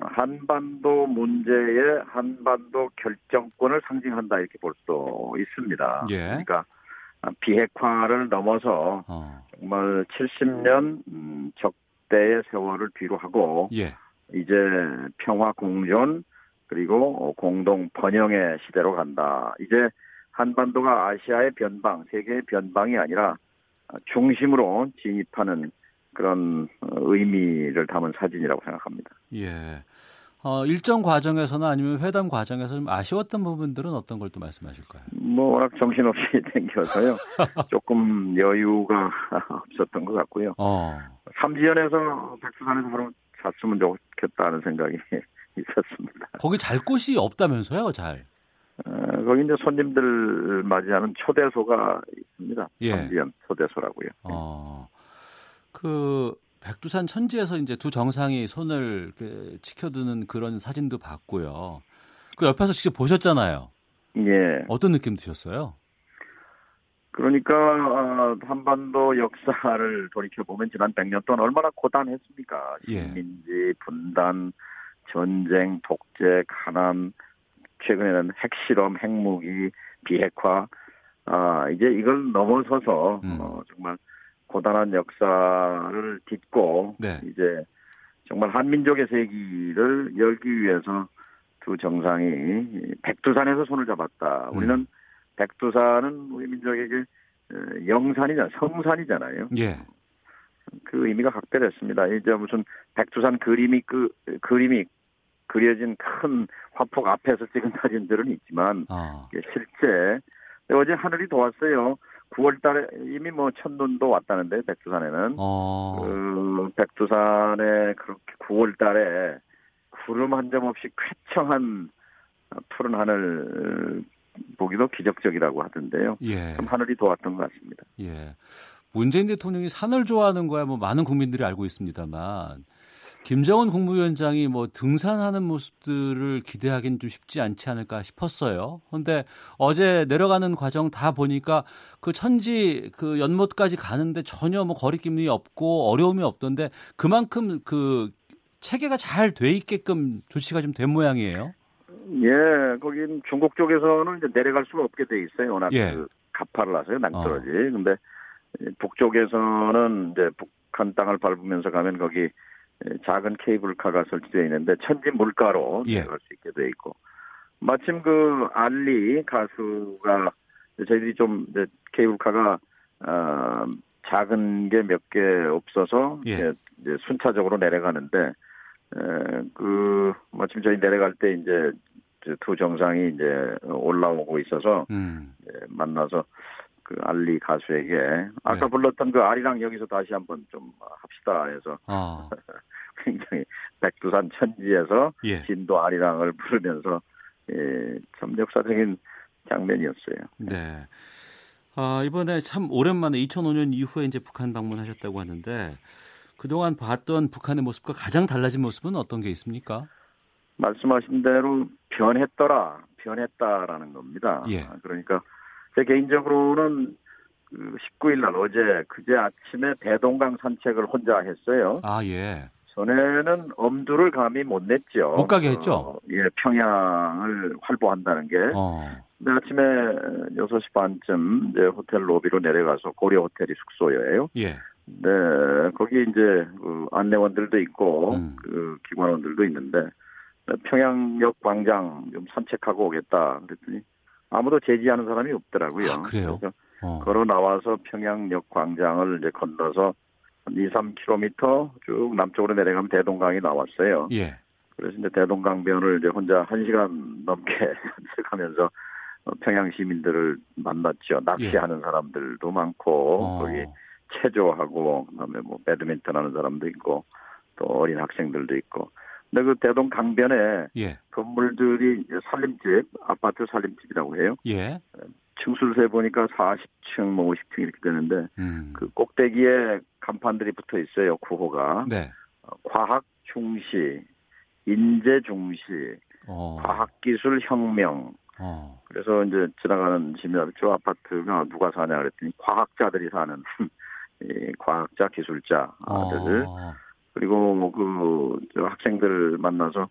한반도 문제의 한반도 결정권을 상징한다 이렇게 볼수 있습니다. 예. 그러니까 비핵화를 넘어서 어. 정말 70년 음, 적대의 세월을 뒤로 하고 예. 이제 평화 공존 그리고 공동 번영의 시대로 간다. 이제 한반도가 아시아의 변방, 세계의 변방이 아니라 중심으로 진입하는 그런 의미를 담은 사진이라고 생각합니다. 예. 어, 일정 과정에서나 아니면 회담 과정에서 좀 아쉬웠던 부분들은 어떤 걸 또 말씀하실까요? 뭐 워낙 정신없이 댕겨서요. 조금 여유가 없었던 것 같고요. 어. 삼지연에서 백두산에서 바로 잤으면 좋겠다는 생각이 있었습니다. 거기 잘 곳이 없다면서요, 잘? 어, 거기 이제 손님들 맞이하는 초대소가 있습니다. 예. 삼지연 초대소라고요. 어. 그 백두산 천지에서 이제 두 정상이 손을 이렇게 지켜두는 그런 사진도 봤고요. 그 옆에서 직접 보셨잖아요. 예. 어떤 느낌 드셨어요? 그러니까 아, 한반도 역사를 돌이켜 보면 지난 100년 동안 얼마나 고단했습니까? 예. 식민지, 분단, 전쟁, 독재, 가난, 최근에는 핵실험, 핵무기, 비핵화. 아 이제 이걸 넘어서서 음. 어, 정말 고단한 역사를 딛고 네. 이제 정말 한민족의 세기를 열기 위해서 두 정상이 백두산에서 손을 잡았다. 음. 우리는 백두산은 우리 민족에게 어, 영산이잖아, 성산이잖아요. 예. 그 의미가 각별했습니다. 이제 무슨 백두산 그림이 그 그림이 그려진 큰 화폭 앞에서 찍은 사진들은 있지만 아. 실제 어제 하늘이 도왔어요. 9월 달에 이미 뭐 첫눈도 왔다는데 백두산에는 어. 그 백두산에 그렇게 9월 달에 구름 한 점 없이 쾌청한 푸른 하늘 보기도 기적적이라고 하던데요. 예. 참 하늘이 도왔던 것 같습니다. 예. 문재인 대통령이 산을 좋아하는 거야 뭐 많은 국민들이 알고 있습니다만 김정은 국무위원장이 뭐 등산하는 모습들을 기대하기는 좀 쉽지 않지 않을까 싶었어요. 그런데 어제 내려가는 과정 다 보니까 그 천지 그 연못까지 가는데 전혀 뭐 거리낌이 없고 어려움이 없던데 그만큼 그 체계가 잘 돼 있게끔 조치가 좀 된 모양이에요. 예, 거긴 중국 쪽에서는 이제 내려갈 수가 없게 돼 있어요. 워낙 예. 그 가파를 하세요, 낭떠러지. 어. 근데 북쪽에서는 이제 북한 땅을 밟으면서 가면 거기 작은 케이블카가 설치되어 있는데 천지 물가로 예. 내려갈 수 있게 돼 있고 마침 그 알리 가수가 저희들이 좀 케이블카가 어, 작은 게 몇 개 없어서 예. 이제 순차적으로 내려가는데 에, 그 마침 저희 내려갈 때 이제 두 정상이 이제 올라오고 있어서 음. 만나서 그 알리 가수에게 아까 네. 불렀던 그 아리랑 여기서 다시 한번 좀 합시다 해서 아. 굉장히 백두산 천지에서 예. 진도 아리랑을 부르면서 예, 참 역사적인 장면이었어요. 네. 아, 이번에 참 오랜만에 2005년 이후에 이제 북한 방문하셨다고 하는데 그동안 봤던 북한의 모습과 가장 달라진 모습은 어떤 게 있습니까? 말씀하신 대로 변했더라, 변했다라는 겁니다. 예. 그러니까 제 개인적으로는 그 19일 날 어제 그제 아침에 대동강 산책을 혼자 했어요. 아 예. 전에는 엄두를 감히 못 냈죠. 못 가게 했죠. 어, 예, 평양을 활보한다는 게. 어. 근데 아침에 6시 반쯤 이제 호텔 로비로 내려가서 고려 호텔이 숙소예요. 예. 네, 거기 이제 그 안내원들도 있고 음. 그 기관원들도 있는데 평양역 광장 좀 산책하고 오겠다 그랬더니 아무도 제지하는 사람이 없더라고요. 아, 그래요? 어. 걸어 나와서 평양역 광장을 이제 건너서 한 2, 3km 쭉 남쪽으로 내려가면 대동강이 나왔어요. 예. 그래서 이제 대동강변을 이제 혼자 1시간 넘게 산책하면서 평양 시민들을 만났죠. 낚시하는 예. 사람들도 많고 어. 거기 체조하고 그다음에 뭐 배드민턴 하는 사람도 있고 또 어린 학생들도 있고. 근데 그 대동 강변에 예. 건물들이 살림집, 아파트 살림집이라고 해요. 예. 층수를 세 보니까 40층, 뭐 50층 이렇게 되는데 음. 그 꼭대기에 간판들이 붙어 있어요. 구호가 네. 어, 과학 중시, 인재 중시, 어. 과학기술 혁명. 어. 그래서 이제 지나가는 집이나 저 아파트가 누가 사냐 그랬더니 과학자들이 사는 이 과학자, 기술자들 어. 그리고 뭐그 학생들 만나서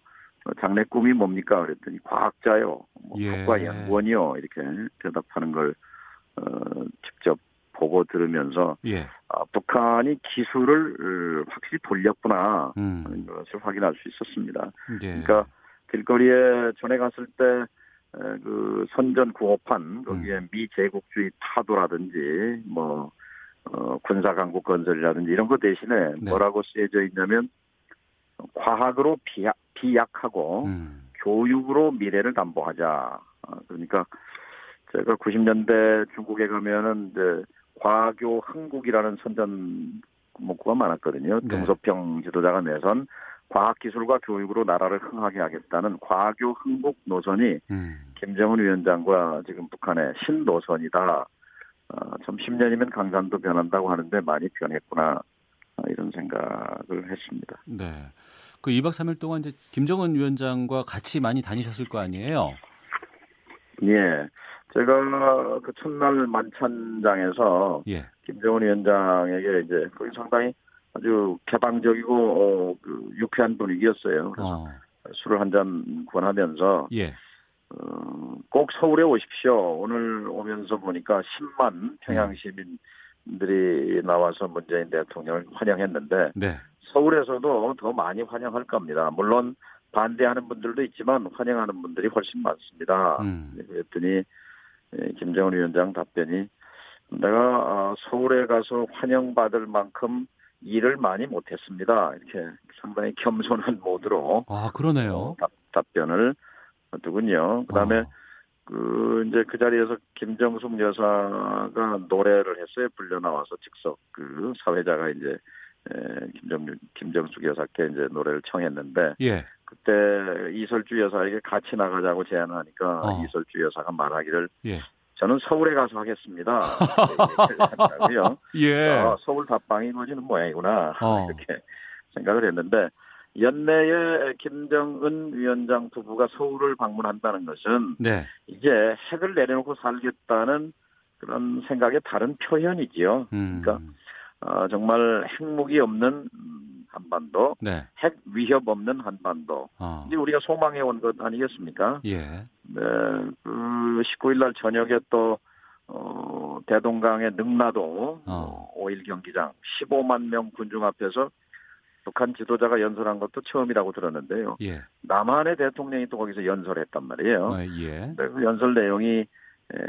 장래 꿈이 뭡니까 그랬더니 과학자요, 뭐 예. 교과 연구원이요 이렇게 대답하는 걸 어, 직접 보고 들으면서 예. 아, 북한이 기술을 확실히 돌렸구나 음. 하는 것을 확인할 수 있었습니다. 예. 그러니까 길거리에 전에 갔을 때 그 선전 구호판 거기에 음. 미 제국주의 타도라든지 뭐 어, 군사 강국 건설이라든지 이런 거 대신에 네. 뭐라고 쓰여져 있냐면 과학으로 비약, 비약하고 음. 교육으로 미래를 담보하자. 어, 그러니까 제가 90년대 중국에 가면은 이제 과교 흥국이라는 선전 문구가 많았거든요. 네. 등소평 지도자가 내선 과학기술과 교육으로 나라를 흥하게 하겠다는 과교 흥국 노선이 음. 김정은 위원장과 지금 북한의 신노선이다. 어, 참 10년이면 강산도 변한다고 하는데 많이 변했구나 어, 이런 생각을 했습니다. 네. 그 2박 3일 동안 이제 김정은 위원장과 같이 많이 다니셨을 거 아니에요? 예. 제가 그 첫날 만찬장에서 예. 김정은 위원장에게 이제 거기 상당히 아주 개방적이고 어, 그 유쾌한 분위기였어요. 그래서 어. 술을 한 잔 권하면서 예. 어, 꼭 서울에 오십시오. 오늘 오면서 보니까 10만 평양 시민들이 나와서 문재인 대통령을 환영했는데 네. 서울에서도 더 많이 환영할 겁니다. 물론 반대하는 분들도 있지만 환영하는 분들이 훨씬 많습니다. 음. 그랬더니 예, 김정은 위원장 답변이 내가 어, 서울에 가서 환영받을 만큼 일을 많이 못했습니다. 이렇게 상당히 겸손한 모드로 아 그러네요. 답, 답변을 하더군요. 그다음에 어. 그 이제 그 자리에서 김정숙 여사가 노래를 했어요. 불려 나와서 즉석 그 사회자가 이제 에, 김정 김정숙 여사께 이제 노래를 청했는데 예. 그때 이설주 여사에게 같이 나가자고 제안을 하니까 어. 이설주 여사가 말하기를 예. 저는 서울에 가서 하겠습니다. 요 예. 어, 서울 답방이 거지는 모양이구나 어. 이렇게 생각을 했는데 연내에 김정은 위원장 부부가 서울을 방문한다는 것은 네. 이제 핵을 내려놓고 살겠다는 그런 생각의 다른 표현이지요. 음. 그러니까 어, 정말 핵무기 없는 한반도, 네. 핵 위협 없는 한반도. 어. 이제 우리가 소망해 온 것 아니겠습니까? 예. 네, 그 19일 날 저녁에 또 어, 대동강의 능라도 어. 5일 경기장 15만 명 군중 앞에서 북한 지도자가 연설한 것도 처음이라고 들었는데요. 예. 남한의 대통령이 또 거기서 연설했단 말이에요. 아, 예. 그 연설 내용이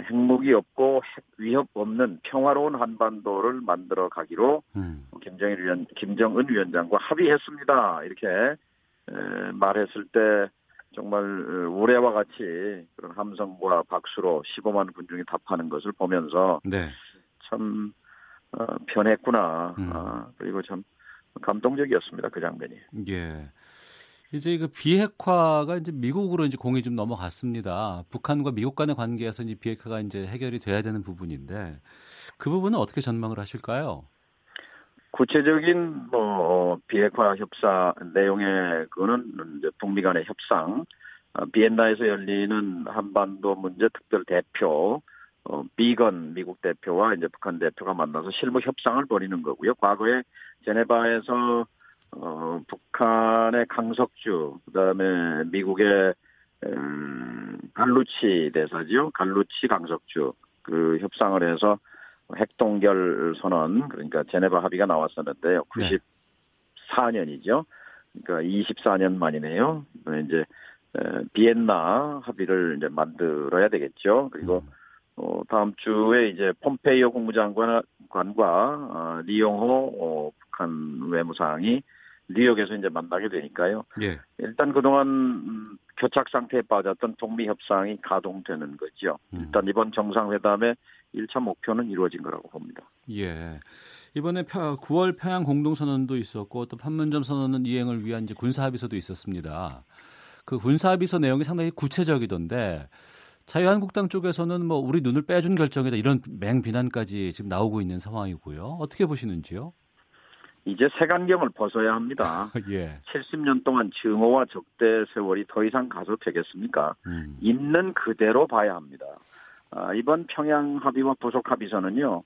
핵무기 없고 핵 위협 없는 평화로운 한반도를 만들어 가기로 음. 김정일 위원, 김정은 위원장과 합의했습니다. 이렇게 말했을 때 정말 우레와 같이 그런 함성과 박수로 15만 군중이 답하는 것을 보면서 네. 참 어, 변했구나. 음. 아, 그리고 참 감동적이었습니다. 그 장면이. 예. 이제 그 비핵화가 이제 미국으로 이제 공이 좀 넘어갔습니다. 북한과 미국 간의 관계에서 이제 비핵화가 이제 해결이 돼야 되는 부분인데 그 부분은 어떻게 전망을 하실까요? 구체적인 뭐 비핵화 협상 내용의 그거는 이제 북미 간의 협상 어, 비엔나에서 열리는 한반도 문제 특별 대표 어, 비건 미국 대표와 이제 북한 대표가 만나서 실무 협상을 벌이는 거고요. 과거에 제네바에서 어, 북한의 강석주, 그 다음에 미국의 음, 갈루치 대사지요. 갈루치 강석주 그 협상을 해서 핵동결 선언 그러니까 제네바 합의가 나왔었는데요. 94년이죠. 그러니까 24년 만이네요. 이제 비엔나 합의를 이제 만들어야 되겠죠. 그리고 음. 어, 다음 주에 이제 폼페이오 국무장관과 어, 리용호 어, 북한 외무상이 뉴욕에서 이제 만나게 되니까요. 예. 일단 그동안 음, 교착 상태에 빠졌던 동미 협상이 가동되는 거죠. 음. 일단 이번 정상회담의 1차 목표는 이루어진 거라고 봅니다. 예. 이번에 9월 평양 공동선언도 있었고 또 판문점 선언은 이행을 위한 이제 군사합의서도 있었습니다. 그 군사합의서 내용이 상당히 구체적이던데 자유한국당 쪽에서는 뭐 우리 눈을 빼준 결정이다 이런 맹비난까지 지금 나오고 있는 상황이고요. 어떻게 보시는지요? 이제 색안경을 벗어야 합니다. 예. 70년 동안 증오와 적대 세월이 더 이상 가서 되겠습니까? 음. 있는 그대로 봐야 합니다. 아, 이번 평양 합의와 부속 합의서는요,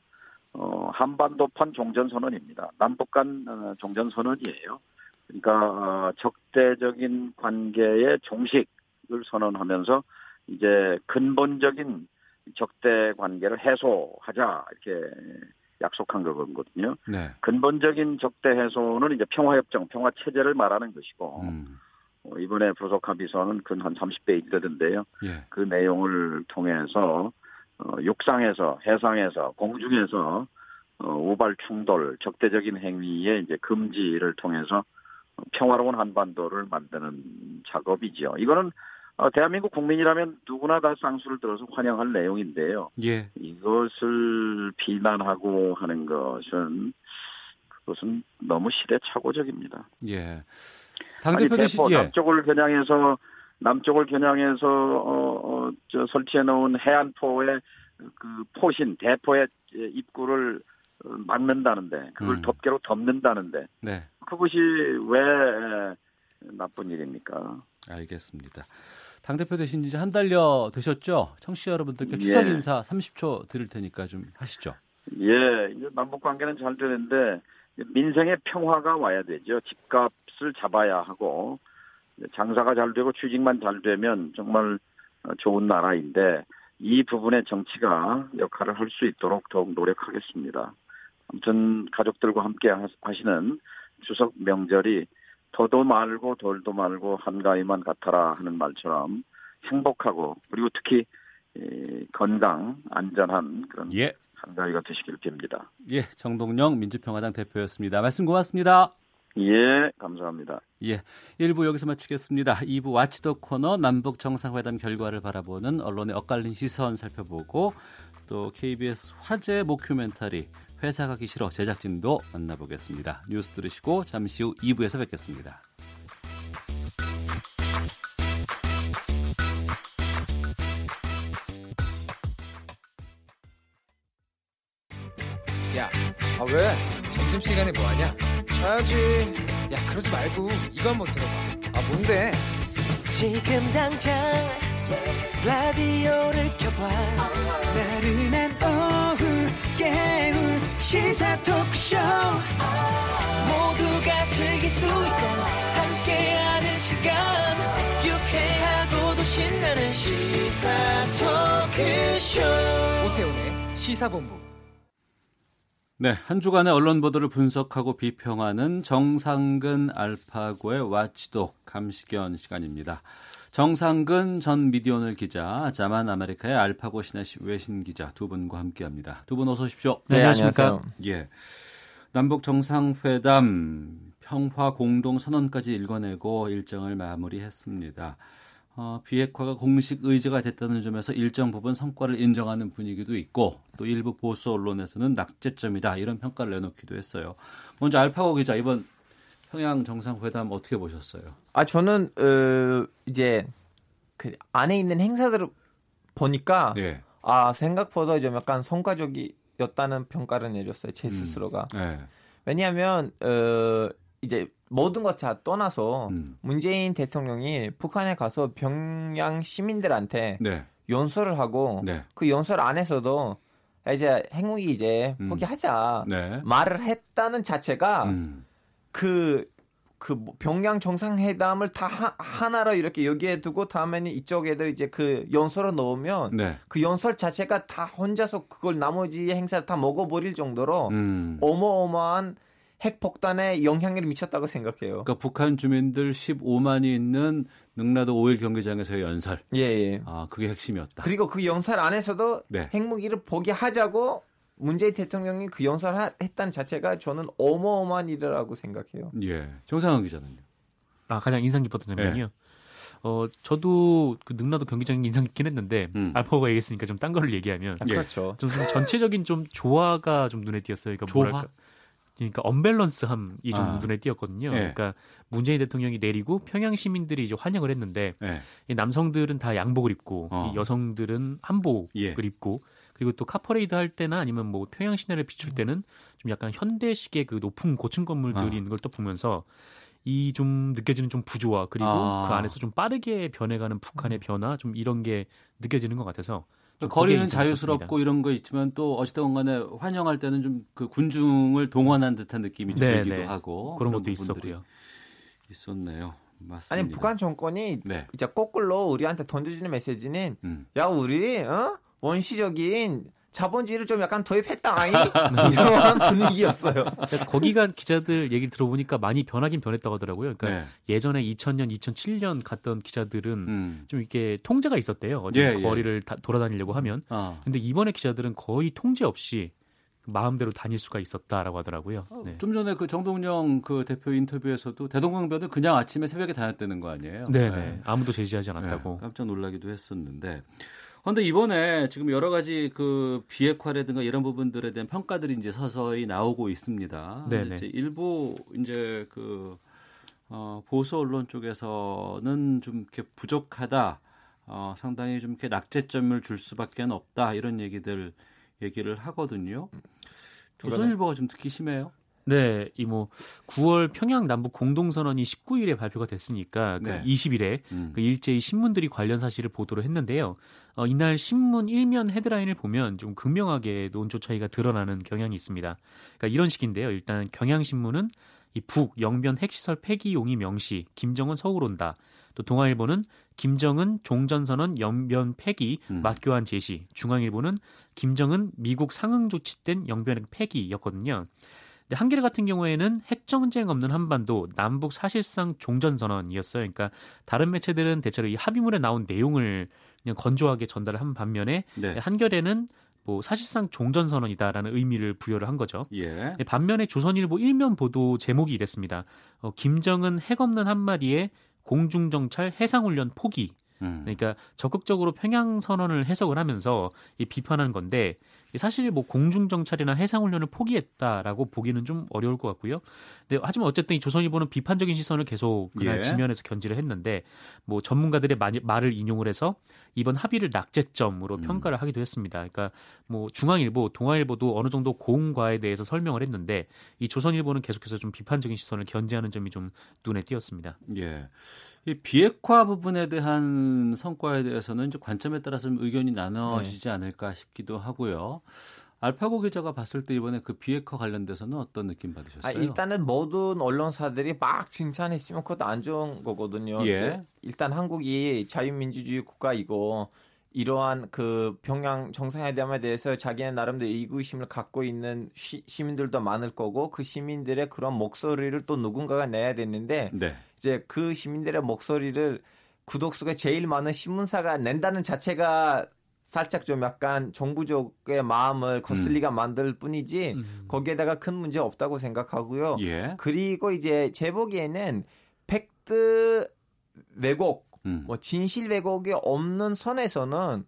어, 한반도판 종전선언입니다. 남북 간 어, 종전선언이에요. 그러니까 어, 적대적인 관계의 종식을 선언하면서 이제 근본적인 적대 관계를 해소하자 이렇게 약속한 거거든요. 네. 근본적인 적대 해소는 이제 평화협정, 평화 체제를 말하는 것이고 음. 어, 이번에 부속 합의서는 근 한 30페이지 되던데요. 예. 그 내용을 통해서 어, 육상에서, 해상에서, 공중에서 어, 우발 충돌, 적대적인 행위의 이제 금지를 통해서 평화로운 한반도를 만드는 작업이죠. 이거는 어, 대한민국 국민이라면 누구나 다 쌍수를 들어서 환영할 내용인데요. 예. 이것을 비난하고 하는 것은 그것은 너무 시대착오적입니다. 예. 당대표 예. 남쪽을 겨냥해서 남쪽을 겨냥해서 어, 어, 저 설치해 놓은 해안포의 그 포신 대포의 입구를 막는다는데 그걸 음. 덮개로 덮는다는데 네. 그것이 왜 나쁜 일입니까? 알겠습니다. 당대표 되신 지 한 달여 되셨죠? 청취자 여러분들께 예. 추석 인사 30초 드릴 테니까 좀 하시죠. 예, 남북 관계는 잘 되는데 민생의 평화가 와야 되죠. 집값을 잡아야 하고 장사가 잘 되고 취직만 잘 되면 정말 좋은 나라인데 이 부분에 정치가 역할을 할 수 있도록 더욱 노력하겠습니다. 아무튼 가족들과 함께 하시는 추석 명절이 더도 말고 돌도 말고 한가위만 같아라 하는 말처럼 행복하고 그리고 특히 건강 안전한 그런 예. 한가위가 되시길 빕니다. 예, 정동영 민주평화당 대표였습니다. 말씀 고맙습니다. 예, 감사합니다. 예, 1부 여기서 마치겠습니다. 2부 와치도 코너 남북 정상회담 결과를 바라보는 언론의 엇갈린 시선 살펴보고 또 KBS 화제 모큐멘터리 회사 가기 싫어 제작진도 만나보겠습니다. 뉴스 들으시고 잠시 후 2부에서 뵙겠습니다. 야, 아 왜? 점심시간에 뭐하냐? 자야지. 야, 그러지 말고 이거 한번 들어봐. 아, 뭔데? 지금 당장 라디오를 켜봐. 나른한 오후 깨울 시사 토크쇼. 모두가 즐길 수 있고 함께하는 시간. 유쾌하고도 신나는 시사 토크쇼. 오태훈의 시사본부. 네, 한 주간의 언론 보도를 분석하고 비평하는 정상근 알파고의 와치독 감시견 시간입니다. 정상근 전 미디어널 기자, 자만 아메리카의 알파고 신하 외신 기자 두 분과 함께합니다. 두 분 어서 오십시오. 네, 안녕하십니까? 예. 남북 정상회담 평화 공동 선언까지 읽어내고 일정을 마무리했습니다. 어, 비핵화가 공식 의제가 됐다는 점에서 일정 부분 성과를 인정하는 분위기도 있고 또 일부 보수 언론에서는 낙제점이다 이런 평가를 내놓기도 했어요. 먼저 알파고 기자 이번 평양 정상회담 어떻게 보셨어요? 아 저는 어, 이제 그 안에 있는 행사들을 보니까 네. 아 생각보다 좀 약간 성과적이었다는 평가를 내렸어요 제 음. 스스로가. 음. 네. 왜냐하면 어, 이제 모든 것 다 떠나서 음. 문재인 대통령이 북한에 가서 평양 시민들한테 네. 연설을 하고 네. 그 연설 안에서도 이제 핵무기 이제 음. 포기하자 네. 말을 했다는 자체가 음. 그, 그뭐 평양 정상회담을 다 하, 나로 이렇게 여기에 두고 다음에는 이쪽에도 이제 그 연설을 넣으면 네. 그 연설 자체가 다 혼자서 그걸 나머지 행사를 다 먹어버릴 정도로 음. 어마어마한 핵폭탄에 영향을 미쳤다고 생각해요. 그러니까 북한 주민들 15만이 있는 능라도 5일 경기장에서의 연설. 예, 예. 아, 그게 핵심이었다. 그리고 그 연설 안에서도 네. 핵무기를 포기하자고 문재인 대통령이 그 연설을 했다는 자체가 저는 어마어마한 일이라고 생각해요. 예. 정상훈 기자는요. 아, 가장 인상 깊었던 장면이요. 예. 어, 저도 그 능라도 경기장이 인상 깊긴 했는데 음. 알파고가 얘기했으니까 좀 딴 거를 얘기하면 아, 그렇죠. 좀, 좀 전체적인 좀 조화가 좀 눈에 띄었어요. 그러니까 조화? 뭐랄까 그러니까 언밸런스함이 좀 아. 눈에 띄었거든요. 네. 그러니까 문재인 대통령이 내리고 평양 시민들이 이제 환영을 했는데 네. 이 남성들은 다 양복을 입고 어. 이 여성들은 한복을 예. 입고 그리고 또 카퍼레이드 할 때나 아니면 뭐 평양 시내를 비출 때는 좀 약간 현대식의 그 높은 고층 건물들이 아. 있는 걸 또 보면서 이 좀 느껴지는 좀 부조화 그리고 아. 그 안에서 좀 빠르게 변해가는 북한의 변화 좀 이런 게 느껴지는 것 같아서 거리는 자유스럽고 이런 거 있지만 또 어쨌든 간에 환영할 때는 좀 그 군중을 동원한 듯한 느낌이 좀 네, 들기도 네. 하고 그런 것도 있었고요. 있었네요. 맞습니다. 아니 북한 정권이 네. 이제 거꾸로 우리한테 던져주는 메시지는 음. 야 우리 어? 원시적인 자본주의를 좀 약간 도입했다 아니 이런 분위기였어요. 거기가 기자들 얘기 들어보니까 많이 변하긴 변했다고 하더라고요. 그러니까 네. 예전에 2000년, 2007년 갔던 기자들은 음. 좀 이렇게 통제가 있었대요. 어디 예, 예. 거리를 예. 돌아다니려고 하면. 아. 근데 이번에 기자들은 거의 통제 없이 마음대로 다닐 수가 있었다라고 하더라고요. 어, 네. 좀 전에 그 정동영 그 대표 인터뷰에서도 대동강변을 그냥 아침에 새벽에 다녔다는 거 아니에요? 네, 네. 아무도 제지하지 않았다고. 네, 깜짝 놀라기도 했었는데. 그런데 이번에 지금 여러 가지 그 비핵화라든가 이런 부분들에 대한 평가들이 이제 서서히 나오고 있습니다. 네. 이제 일부 이제 그 어, 보수 언론 쪽에서는 좀 이렇게 부족하다. 어, 상당히 좀 이렇게 낙제점을 줄 수밖에 없다. 이런 얘기들 얘기를 하거든요. 조선일보가 좀 특히 심해요. 네, 이 뭐 9월 평양 남북 공동선언이 19일에 발표가 됐으니까 그 네. 20일에 음. 그 일제히 신문들이 관련 사실을 보도를 했는데요. 어, 이날 신문 일면 헤드라인을 보면 좀 극명하게 논조 차이가 드러나는 경향이 있습니다. 그러니까 이런 식인데요. 일단 경향신문은 이 북 영변 핵시설 폐기 용의 명시 김정은 서울 온다. 또 동아일보는 김정은 종전선언 영변 폐기 음. 맞교환 제시. 중앙일보는 김정은 미국 상응 조치된 영변 폐기였거든요. 근데 한겨레 같은 경우에는 핵정쟁 없는 한반도 남북 사실상 종전 선언이었어요. 그러니까 다른 매체들은 대체로 이 합의문에 나온 내용을 그냥 건조하게 전달을 한 반면에 네. 한겨레는 뭐 사실상 종전 선언이다라는 의미를 부여를 한 거죠. 예. 반면에 조선일보 일면 보도 제목이 이랬습니다. 어, 김정은 핵 없는 한마디에 공중 정찰 해상 훈련 포기. 음. 그러니까 적극적으로 평양 선언을 해석을 하면서 이 비판한 건데 사실 뭐 공중 정찰이나 해상 훈련을 포기했다라고 보기는 좀 어려울 것 같고요. 근데 하지만 어쨌든 이 조선일보는 비판적인 시선을 계속 그날 예. 지면에서 견지를 했는데 뭐 전문가들의 말을 인용을 해서 이번 합의를 낙제점으로 음. 평가를 하기도 했습니다. 그러니까 뭐 중앙일보, 동아일보도 어느 정도 고응과에 대해서 설명을 했는데 이 조선일보는 계속해서 좀 비판적인 시선을 견지하는 점이 좀 눈에 띄었습니다. 예. 이 비핵화 부분에 대한 성과에 대해서는 이제 관점에 따라서 좀 의견이 나눠지지 네. 않을까 싶기도 하고요. 알파고 기자가 봤을 때 이번에 그 비핵화 관련돼서는 어떤 느낌 받으셨어요? 아, 일단은 모든 언론사들이 막 칭찬했으면 그것도 안 좋은 거거든요. 예. 일단 한국이 자유민주주의 국가이고 이러한 그 평양 정상회담에 대해서 자기네 나름대로 의구심을 갖고 있는 시, 민들도 많을 거고 그 시민들의 그런 목소리를 또 누군가가 내야 되는데 네. 이제 그 시민들의 목소리를 구독수가 제일 많은 신문사가 낸다는 자체가 살짝 좀 약간 정부적의 마음을 거슬리가 음. 만들 뿐이지 음. 거기에다가 큰 문제 없다고 생각하고요. 예. 그리고 이제 제 보기에는 팩트 왜곡, 음. 뭐 진실 왜곡이 없는 선에서는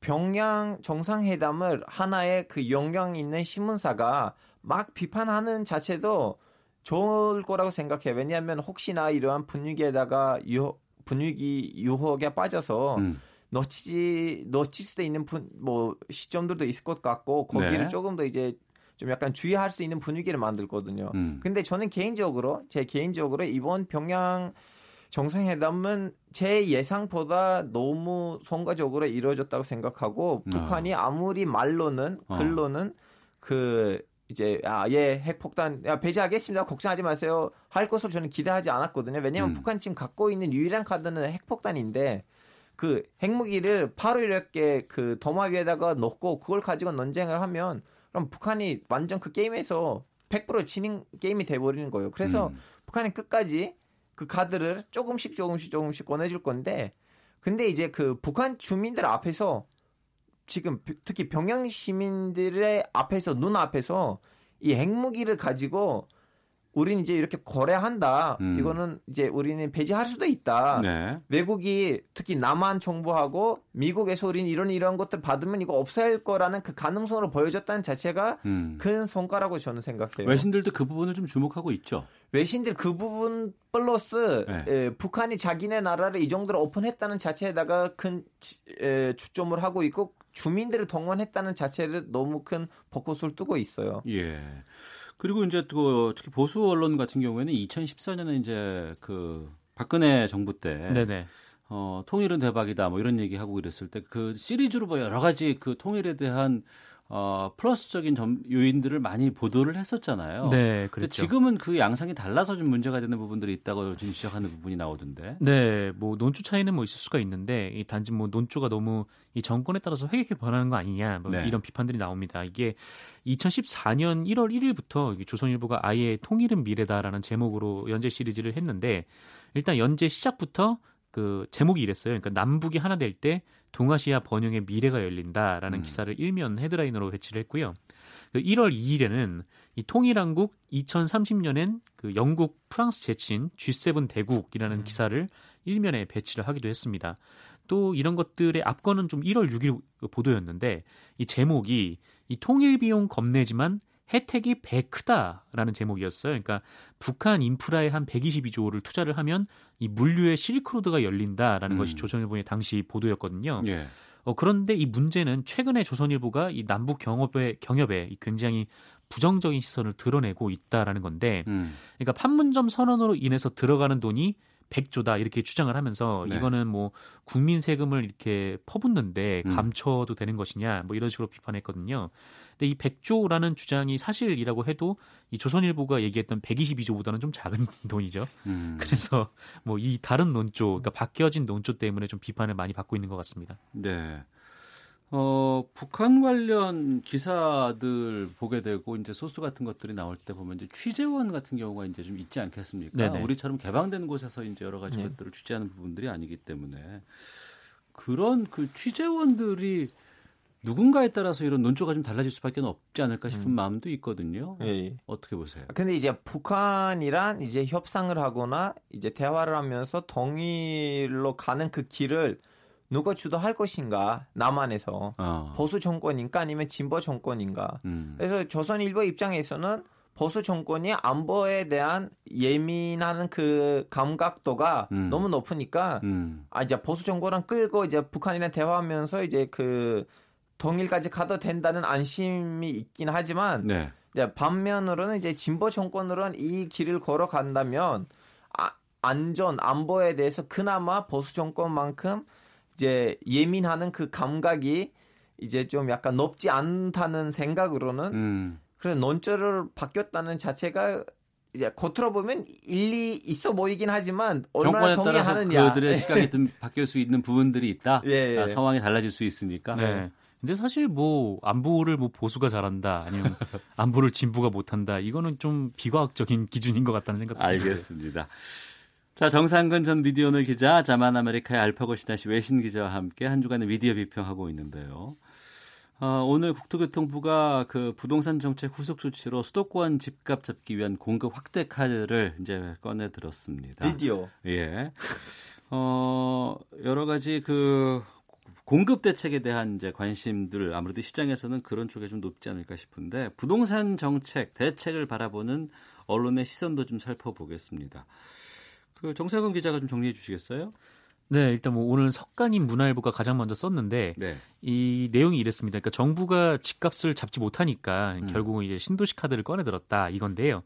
평양 정상회담을 하나의 그 영향 있는 신문사가 막 비판하는 자체도 좋을 거라고 생각해요. 왜냐하면 혹시나 이러한 분위기에다가 유, 분위기 유혹에 빠져서 음. 놓치지 놓칠 수도 있는 분, 뭐 시점들도 있을 것 같고 거기를 네. 조금 더 이제 좀 약간 주의할 수 있는 분위기를 만들거든요. 음. 근데 저는 개인적으로 제 개인적으로 이번 평양 정상회담은 제 예상보다 너무 성과적으로 이루어졌다고 생각하고 어. 북한이 아무리 말로는 어. 글로는 어. 그 이제 아예 핵폭탄 야, 배제하겠습니다 걱정하지 마세요 할 것을 저는 기대하지 않았거든요 왜냐하면 음. 북한 지금 갖고 있는 유일한 카드는 핵폭탄인데 그 핵무기를 바로 이렇게 그 도마 위에다가 넣고 그걸 가지고 논쟁을 하면 그럼 북한이 완전 그 게임에서 100% 지는 게임이 돼버리는 거예요 그래서 음. 북한이 끝까지 그 카드를 조금씩 조금씩 조금씩 꺼내줄 건데 근데 이제 그 북한 주민들 앞에서 지금 특히 평양 시민들의 앞에서 눈 앞에서 이 핵무기를 가지고 우리는 이제 이렇게 거래한다. 음. 이거는 이제 우리는 배제할 수도 있다. 네. 외국이 특히 남한 정부하고 미국에서 우리는 이런 이런 것들 받으면 이거 없앨 거라는 그 가능성으로 보여줬다는 자체가 음. 큰 성과라고 저는 생각해요. 외신들도 그 부분을 좀 주목하고 있죠. 외신들 그 부분 플러스 네. 에, 북한이 자기네 나라를 이 정도로 오픈했다는 자체에다가 큰 에, 초점을 하고 있고 주민들을 동원했다는 자체를 너무 큰 벚꽃을 뜨고 있어요. 예. 그리고 이제 또 특히 보수 언론 같은 경우에는 2014년에 이제 그 박근혜 정부 때 네네. 어, 통일은 대박이다 뭐 이런 얘기 하고 이랬을 때 그 시리즈로 뭐 여러 가지 그 통일에 대한 어, 플러스적인 점, 요인들을 많이 보도를 했었잖아요. 네, 그렇죠. 지금은 그 양상이 달라서 좀 문제가 되는 부분들이 있다고 지금 지적하는 부분이 나오던데. 네, 뭐 논조 차이는 뭐 있을 수가 있는데 이 단지 뭐 논조가 너무 이 정권에 따라서 회개해 변하는 거 아니냐 뭐 네. 이런 비판들이 나옵니다. 이게 2014년 1월 1일부터 조선일보가 아예 통일은 미래다라는 제목으로 연재 시리즈를 했는데 일단 연재 시작부터 그 제목이 이랬어요. 그러니까 남북이 하나 될 때 동아시아 번영의 미래가 열린다라는 음. 기사를 일면 헤드라인으로 배치를 했고요. 그 1월 2일에는 이 통일한국 2030년엔 그 영국, 프랑스 제친 G7 대국이라는 음. 기사를 일면에 배치를 하기도 했습니다. 또 이런 것들의 앞건은 좀 1월 6일 보도였는데 이 제목이 이 통일 비용 겁내지만 혜택이 배 크다라는 제목이었어요. 그러니까 북한 인프라에 한 122조를 투자를 하면 이 물류의 실크로드가 열린다라는 음. 것이 조선일보의 당시 보도였거든요. 예. 어, 그런데 이 문제는 최근에 조선일보가 이 남북 경협에 경협에 굉장히 부정적인 시선을 드러내고 있다라는 건데, 음. 그러니까 판문점 선언으로 인해서 들어가는 돈이 100조다 이렇게 주장을 하면서 네. 이거는 뭐 국민 세금을 이렇게 퍼붓는데 음. 감춰도 되는 것이냐 뭐 이런 식으로 비판했거든요. 근데 이 100조라는 주장이 사실이라고 해도 이 조선일보가 얘기했던 122조보다는 좀 작은 돈이죠. 음. 그래서 뭐 이 다른 논조, 그러니까 바뀌어진 논조 때문에 좀 비판을 많이 받고 있는 것 같습니다. 네. 어, 북한 관련 기사들 보게 되고 이제 소스 같은 것들이 나올 때 보면 이제 취재원 같은 경우가 이제 좀 있지 않겠습니까? 네네. 우리처럼 개방된 곳에서 이제 여러 가지 네. 것들을 취재하는 부분들이 아니기 때문에 그런 그 취재원들이 누군가에 따라서 이런 논조가 좀 달라질 수밖에 없지 않을까 싶은 음. 마음도 있거든요. 예. 어떻게 보세요? 근데 이제 북한이란 이제 협상을 하거나 이제 대화를 하면서 동일로 가는 그 길을 누가 주도할 것인가 남한에서 어. 보수 정권인가 아니면 진보 정권인가. 음. 그래서 조선일보 입장에서는 보수 정권이 안보에 대한 예민한 그 감각도가 음. 너무 높으니까 음. 아 이제 보수 정권을 끌고 이제 북한이랑 대화하면서 이제 그 동일까지 가도 된다는 안심이 있긴 하지만 네. 반면으로는 이제 진보 정권으로는 이 길을 걸어간다면 아, 안전 안보에 대해서 그나마 보수 정권만큼 이제 예민하는 그 감각이 이제 좀 약간 높지 않다는 생각으로는 음. 그래 논조를 바뀌었다는 자체가 이제 겉으로 보면 일리 있어 보이긴 하지만 얼마나 동의하느냐 그들의 시각이 좀 바뀔 수 있는 부분들이 있다. 예, 예. 아, 상황이 달라질 수 있으니까. 네. 근데 사실 뭐 안보를 뭐 보수가 잘한다 아니면 안보를 진보가 못한다 이거는 좀 비과학적인 기준인 것 같다는 생각도 알겠습니다. 자 정상근 전 미디어널 기자, 자만 아메리카의 알파고 시나시 외신 기자와 함께 한 주간의 미디어 비평하고 있는데요. 어, 오늘 국토교통부가 그 부동산 정책 후속 조치로 수도권 집값 잡기 위한 공급 확대 카드를 이제 꺼내 들었습니다. 드디어. 예. 어, 여러 가지 그 공급 대책에 대한 이제 관심들 아무래도 시장에서는 그런 쪽에 좀 높지 않을까 싶은데 부동산 정책 대책을 바라보는 언론의 시선도 좀 살펴보겠습니다. 그 정상근 기자가 좀 정리해 주시겠어요? 네, 일단 뭐 오늘 석간인 문화일보가 가장 먼저 썼는데 네. 이 내용이 이랬습니다. 그러니까 정부가 집값을 잡지 못하니까 음. 결국은 이제 신도시 카드를 꺼내 들었다 이건데요.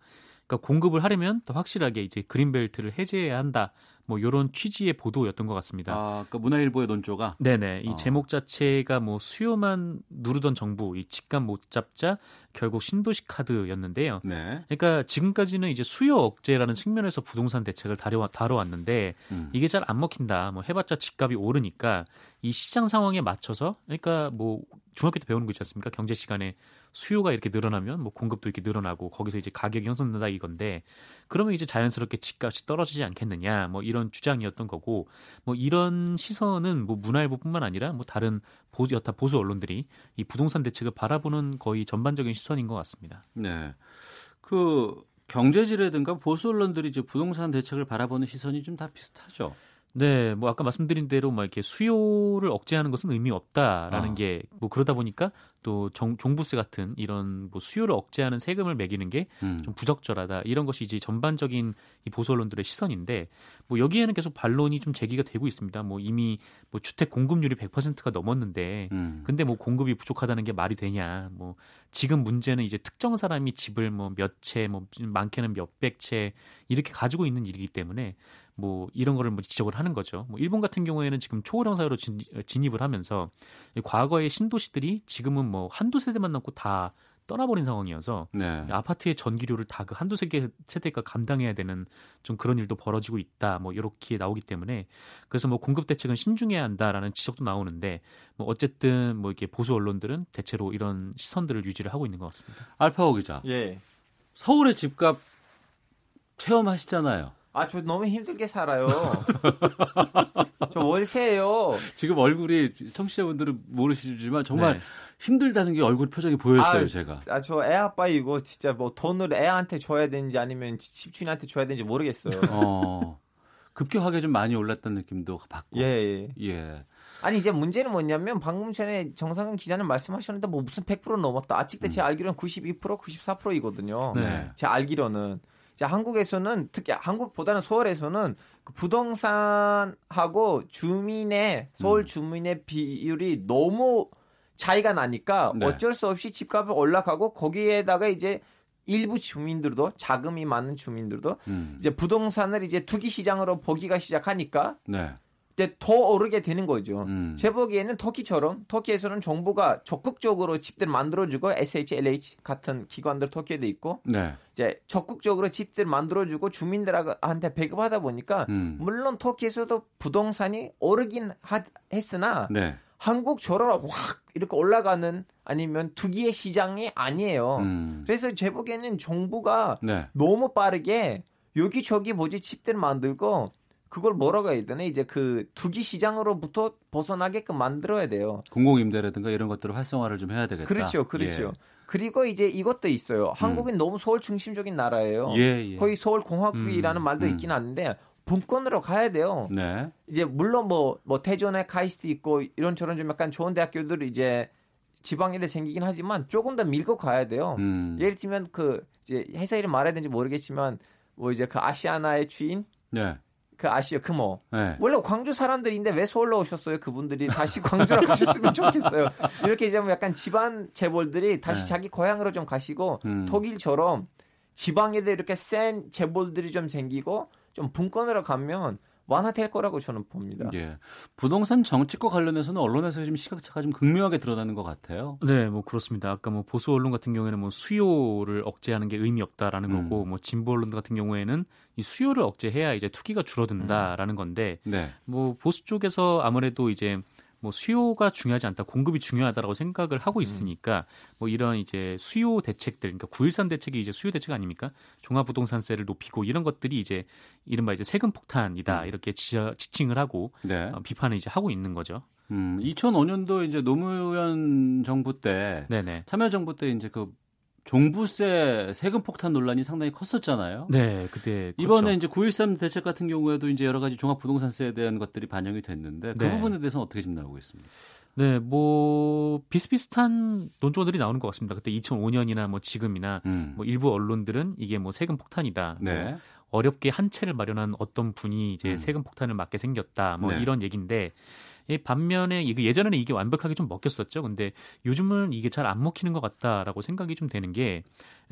그러니까 공급을 하려면 더 확실하게 이제 그린벨트를 해제해야 한다. 뭐 이런 취지의 보도였던 것 같습니다. 아, 그러니까 문화일보의 논조가 네네 이 어. 제목 자체가 뭐 수요만 누르던 정부 이 집값 못 잡자 결국 신도시 카드였는데요. 네. 그러니까 지금까지는 이제 수요 억제라는 측면에서 부동산 대책을 다뤄, 다뤄왔는데 음. 이게 잘 안 먹힌다. 뭐 해봤자 집값이 오르니까 이 시장 상황에 맞춰서 그러니까 뭐 중학교 때 배우는 거 있지 않습니까? 경제 시간에 수요가 이렇게 늘어나면 뭐 공급도 이렇게 늘어나고 거기서 이제 가격이 형성된다 이건데 그러면 이제 자연스럽게 집값이 떨어지지 않겠느냐 뭐 이런 주장이었던 거고 뭐 이런 시선은 뭐 문화일보뿐만 아니라 뭐 다른 보수 여타 보수 언론들이 이 부동산 대책을 바라보는 거의 전반적인 시선인 것 같습니다. 네. 그 경제지라든가 보수 언론들이 이제 부동산 대책을 바라보는 시선이 좀 다 비슷하죠. 네, 뭐 아까 말씀드린 대로 막 이렇게 수요를 억제하는 것은 의미 없다라는 아. 게뭐 그러다 보니까 또 정, 종부세 같은 이런 뭐 수요를 억제하는 세금을 매기는 게좀 음. 부적절하다 이런 것이 이제 전반적인 이 보수 언론들의 시선인데 뭐 여기에는 계속 반론이 좀 제기가 되고 있습니다. 뭐 이미 뭐 주택 공급률이 100%가 넘었는데 음. 근데 뭐 공급이 부족하다는 게 말이 되냐? 뭐 지금 문제는 이제 특정 사람이 집을 뭐 몇 채, 뭐 많게는 몇백 채 이렇게 가지고 있는 일이기 때문에 뭐 이런 거를 뭐 지적을 하는 거죠. 뭐 일본 같은 경우에는 지금 초고령 사회로 진, 입을 하면서 과거의 신도시들이 지금은 뭐 한두 세대만 남고 다 떠나버린 상황이어서 네. 아파트의 전기료를 다 그 한두 세계 세대가 감당해야 되는 좀 그런 일도 벌어지고 있다. 뭐 이렇게 나오기 때문에 그래서 뭐 공급 대책은 신중해야 한다라는 지적도 나오는데 뭐 어쨌든 뭐 이렇게 보수 언론들은 대체로 이런 시선들을 유지를 하고 있는 것 같습니다. 알파오 기자. 예. 서울의 집값 체험하시잖아요. 아, 저 너무 힘들게 살아요. 저 월세예요. 지금 얼굴이 청취자분들은 모르시지만 정말 네. 힘들다는 게 얼굴 표정이 보였어요, 아, 제가. 아, 저 애 아빠 이거 진짜 뭐 돈을 애한테 줘야 되는지 아니면 집주인한테 줘야 되는지 모르겠어요. 어. 급격하게 좀 많이 올랐다는 느낌도 받고. 예, 예. 예. 아니 이제 문제는 뭐냐면 방금 전에 정상근 기자는 말씀하셨는데 뭐 무슨 100% 넘었다. 아직 때 음. 제 알기로는 92% 94%이거든요. 네. 제 알기로는 자, 한국에서는 특히 한국보다는 서울에서는 그 부동산하고 주민의 서울 음. 주민의 비율이 너무 차이가 나니까 네. 어쩔 수 없이 집값이 올라가고 거기에다가 이제 일부 주민들도 자금이 많은 주민들도 음. 이제 부동산을 이제 투기 시장으로 보기가 시작하니까 네. 이제 더 오르게 되는 거죠. 음. 제 보기에는 터키처럼 터키에서는 정부가 적극적으로 집들 만들어주고 SHLH 같은 기관들 터키에도 있고 네. 이제 적극적으로 집들 만들어주고 주민들한테 배급하다 보니까 음. 물론 터키에서도 부동산이 오르긴 하, 했으나 네. 한국처럼 확 이렇게 올라가는 아니면 투기의 시장이 아니에요. 음. 그래서 제 보기에는 정부가 네. 너무 빠르게 여기저기 뭐지 집들 만들고 그걸 뭐라고 해야 되나 이제 그 투기 시장으로부터 벗어나게끔 만들어야 돼요. 공공임대라든가 이런 것들을 활성화를 좀 해야 되겠다. 그렇죠, 그렇죠. 예. 그리고 이제 이것도 있어요. 한국은 음. 너무 서울 중심적인 나라예요. 예, 예. 거의 서울 공화국이라는 음, 말도 음. 있긴 한데 본권으로 가야 돼요. 네. 이제 물론 뭐뭐 뭐 태존에 카이스트 있고 이런저런 좀 약간 좋은 대학교들이 이제 지방에도 생기긴 하지만 조금 더 밀고 가야 돼요. 음. 예를 들면 그 이제 회사 이름 말해야 되는지 모르겠지만 뭐 이제 그 아시아나의 주인 네. 그 아시아 그모 네. 원래 광주 사람들인데 왜 서울로 오셨어요? 그분들이 다시 광주로 가셨으면 좋겠어요. 이렇게 이제 뭐 약간 집안 재벌들이 다시 네. 자기 고향으로 좀 가시고 음. 독일처럼 지방에도 이렇게 센 재벌들이 좀 생기고 좀 분권으로 가면 완화될 거라고 저는 봅니다. 예. 부동산 정책과 관련해서는 언론에서 좀 시각차가 좀 극명하게 드러나는 것 같아요. 네, 뭐 그렇습니다. 아까 뭐 보수 언론 같은 경우에는 뭐 수요를 억제하는 게 의미 없다라는 음. 거고, 뭐 진보 언론 같은 경우에는 이 수요를 억제해야 이제 투기가 줄어든다라는 건데, 네. 뭐 보수 쪽에서 아무래도 이제 뭐 수요가 중요하지 않다, 공급이 중요하다라고 생각을 하고 음. 있으니까 음. 뭐 이런 이제 수요 대책들, 그러니까 9.13 대책이 이제 수요 대책 아닙니까? 종합부동산세를 높이고 이런 것들이 이제 이른바 이제 세금 폭탄이다 음. 이렇게 지, 지칭을 하고 네. 어, 비판을 이제 하고 있는 거죠. 음, 2005년도 이제 노무현 정부 때 네네. 참여정부 때 이제 그 종부세 세금 폭탄 논란이 상당히 컸었잖아요. 네, 그때 이번에 이제 9.13 대책 같은 경우에도 이제 여러 가지 종합 부동산세에 대한 것들이 반영이 됐는데 그 네. 부분에 대해서는 어떻게 지금 나오고 있습니까? 네, 뭐 비슷비슷한 논조들이 나오는 것 같습니다. 그때 2005년이나 뭐 지금이나 음. 뭐 일부 언론들은 이게 뭐 세금 폭탄이다. 뭐 네. 뭐 어렵게 한 채를 마련한 어떤 분이 이제 음. 세금 폭탄을 맞게 생겼다. 뭐 네. 이런 얘기인데 이 반면에 예전에는 이게 완벽하게 좀 먹혔었죠. 근데 요즘은 이게 잘 안 먹히는 것 같다라고 생각이 좀 되는 게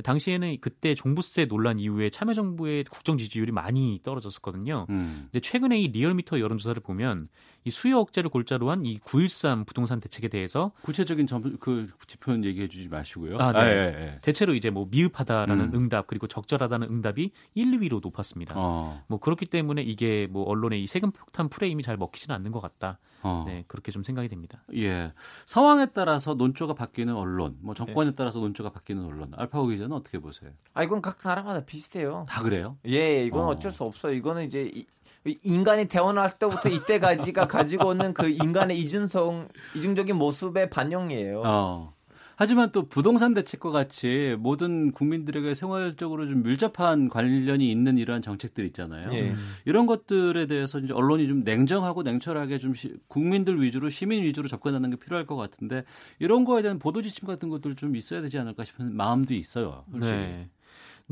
당시에는 그때 종부세 논란 이후에 참여정부의 국정 지지율이 많이 떨어졌었거든요. 음. 근데 최근에 이 리얼미터 여론조사를 보면 이 수요 억제를 골자로 한 이 913 부동산 대책에 대해서 구체적인 점, 그 지표는 얘기해 주지 마시고요. 아, 네. 아, 예, 예. 대체로 이제 뭐 미흡하다라는 음. 응답 그리고 적절하다는 응답이 1, 2위로 높았습니다. 어. 뭐 그렇기 때문에 이게 뭐 언론의 이 세금 폭탄 프레임이 잘 먹히지는 않는 것 같다. 어. 네, 그렇게 좀 생각이 됩니다. 예. 상황에 따라서 논조가 바뀌는 언론, 뭐 정권에 네. 따라서 논조가 바뀌는 언론. 알파고 기자는 어떻게 보세요? 아, 이건 각 나라마다 비슷해요. 다 그래요? 예, 이건 어. 쩔수 없어요. 이거는 이제 이, 인간이 태어날 때부터 이때까지가 가지고 오는 그 인간의 이중성, 이중적인 모습의 반영이에요. 어. 하지만 또 부동산 대책과 같이 모든 국민들에게 생활적으로 좀 밀접한 관련이 있는 이러한 정책들 있잖아요. 예. 이런 것들에 대해서 이제 언론이 좀 냉정하고 냉철하게 좀 시, 국민들 위주로 시민 위주로 접근하는 게 필요할 것 같은데 이런 거에 대한 보도 지침 같은 것들 좀 있어야 되지 않을까 싶은 마음도 있어요. 솔직히. 네.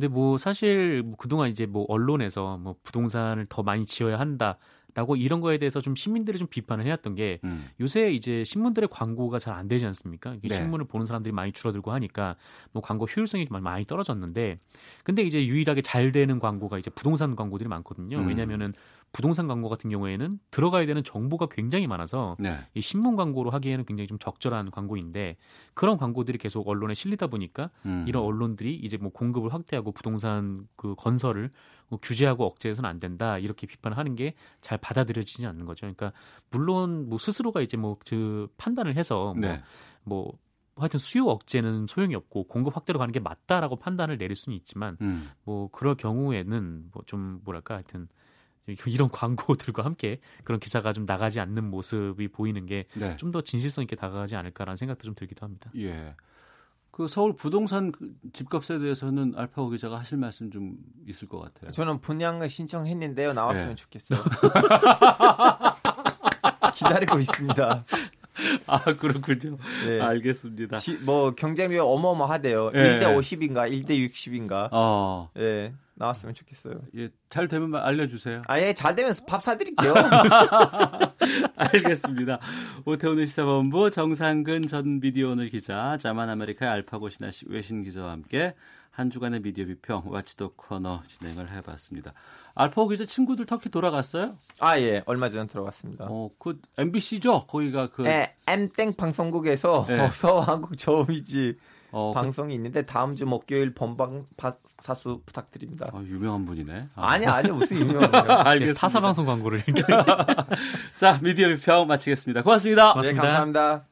근데 뭐 사실 뭐 그동안 이제 뭐 언론에서 뭐 부동산을 더 많이 지어야 한다. 라고 이런 거에 대해서 좀 시민들이 좀 비판을 해왔던 게 음. 요새 이제 신문들의 광고가 잘 안 되지 않습니까? 이게 네. 신문을 보는 사람들이 많이 줄어들고 하니까 뭐 광고 효율성이 많이 떨어졌는데 근데 이제 유일하게 잘 되는 광고가 이제 부동산 광고들이 많거든요. 음. 왜냐면은 부동산 광고 같은 경우에는 들어가야 되는 정보가 굉장히 많아서 네. 이 신문 광고로 하기에는 굉장히 좀 적절한 광고인데 그런 광고들이 계속 언론에 실리다 보니까 음. 이런 언론들이 이제 뭐 공급을 확대하고 부동산 그 건설을 뭐 규제하고 억제해서는 안 된다 이렇게 비판하는 게 잘 받아들여지지 않는 거죠. 그러니까 물론 뭐 스스로가 이제 뭐 그 판단을 해서 뭐, 네. 뭐 하여튼 수요 억제는 소용이 없고 공급 확대로 가는 게 맞다라고 판단을 내릴 수는 있지만 음. 뭐 그럴 경우에는 뭐 좀 뭐랄까 하여튼 이런 광고들과 함께 그런 기사가 좀 나가지 않는 모습이 보이는 게 좀더 네. 진실성 있게 다가가지 않을까라는 생각도 좀 들기도 합니다. 예. 그 서울 부동산 그 집값에 대해서는 알파고 기자가 하실 말씀 좀 있을 것 같아요. 저는 분양을 신청했는데요. 나왔으면 네. 좋겠어요. 기다리고 있습니다. 아 그렇군요. 네. 알겠습니다. 지, 뭐 경쟁률이 어마어마하대요. 네. 1대 50인가 1대 60인가. 어. 예. 나왔으면 좋겠어요. 예, 잘 되면 알려주세요. 아예 잘 되면 밥 사드릴게요. 알겠습니다. 오태오늘 시사본부 정상근 전 미디어 오늘 기자, 자만 아메리카의 알파고 신하 외신 기자와 함께 한 주간의 미디어 비평 와치도 코너 진행을 해봤습니다. 알파고 기자 친구들 터키 돌아갔어요? 아 예, 얼마 전에 들어갔습니다. 어, 그 MBC죠? 거기가 그 네, M땡 방송국에서 네. 어서 한국 처음이지 어, 그 방송이 그... 있는데 다음 주 목요일 본방 사수 부탁드립니다. 아, 유명한 분이네. 아. 니 아니 무슨 유명한 분이요. 알겠습니다. 타사 방송 광고를 이렇게. 자 미디어 비평 마치겠습니다. 고맙습니다. 고맙습니다. 네, 감사합니다.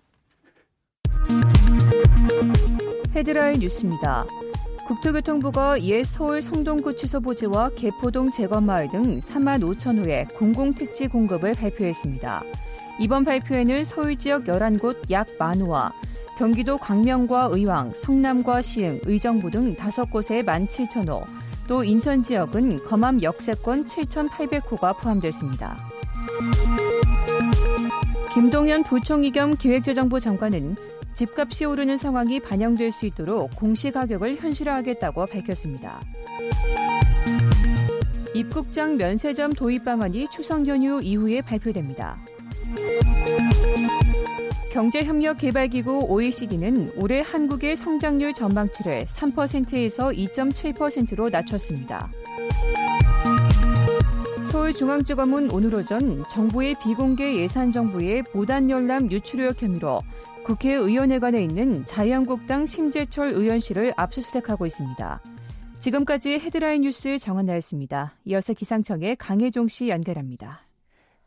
헤드라인 뉴스입니다. 국토교통부가 옛 서울 성동구치소 부지와 개포동 재건마을 등 3만 5천 호의 공공택지 공급을 발표했습니다. 이번 발표에는 서울 지역 11곳 약 만호와 경기도 광명과 의왕, 성남과 시흥, 의정부 등 5곳에 17,000호, 또 인천 지역은 검암 역세권 7,800호가 포함됐습니다. 김동연 부총리 겸 기획재정부 장관은 집값이 오르는 상황이 반영될 수 있도록 공시 가격을 현실화하겠다고 밝혔습니다. 입국장 면세점 도입 방안이 추석 연휴 이후에 발표됩니다. 경제협력개발기구 OECD는 올해 한국의 성장률 전망치를 3%에서 2.7%로 낮췄습니다. 서울중앙지검은 오늘 오전 정부의 비공개 예산 정부의 무단 열람 유출 의혹 혐의로 국회의원회관에 있는 자유한국당 심재철 의원실을 압수수색하고 있습니다. 지금까지 헤드라인 뉴스 정원나였습니다. 이어서 기상청의 강혜종 씨 연결합니다.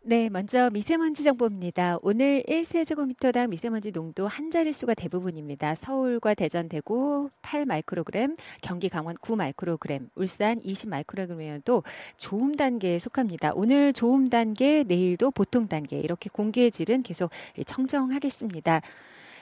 네, 먼저 미세먼지 정보입니다. 오늘 1세제곱미터당 미세먼지 농도 한 자릿수가 대부분입니다. 서울과 대전, 대구 8 마이크로그램, 경기 강원 9 마이크로그램, 울산 20 마이크로그램이어도 좋음 단계에 속합니다. 오늘 좋음 단계, 내일도 보통 단계 이렇게 공기의 질은 계속 청정하겠습니다.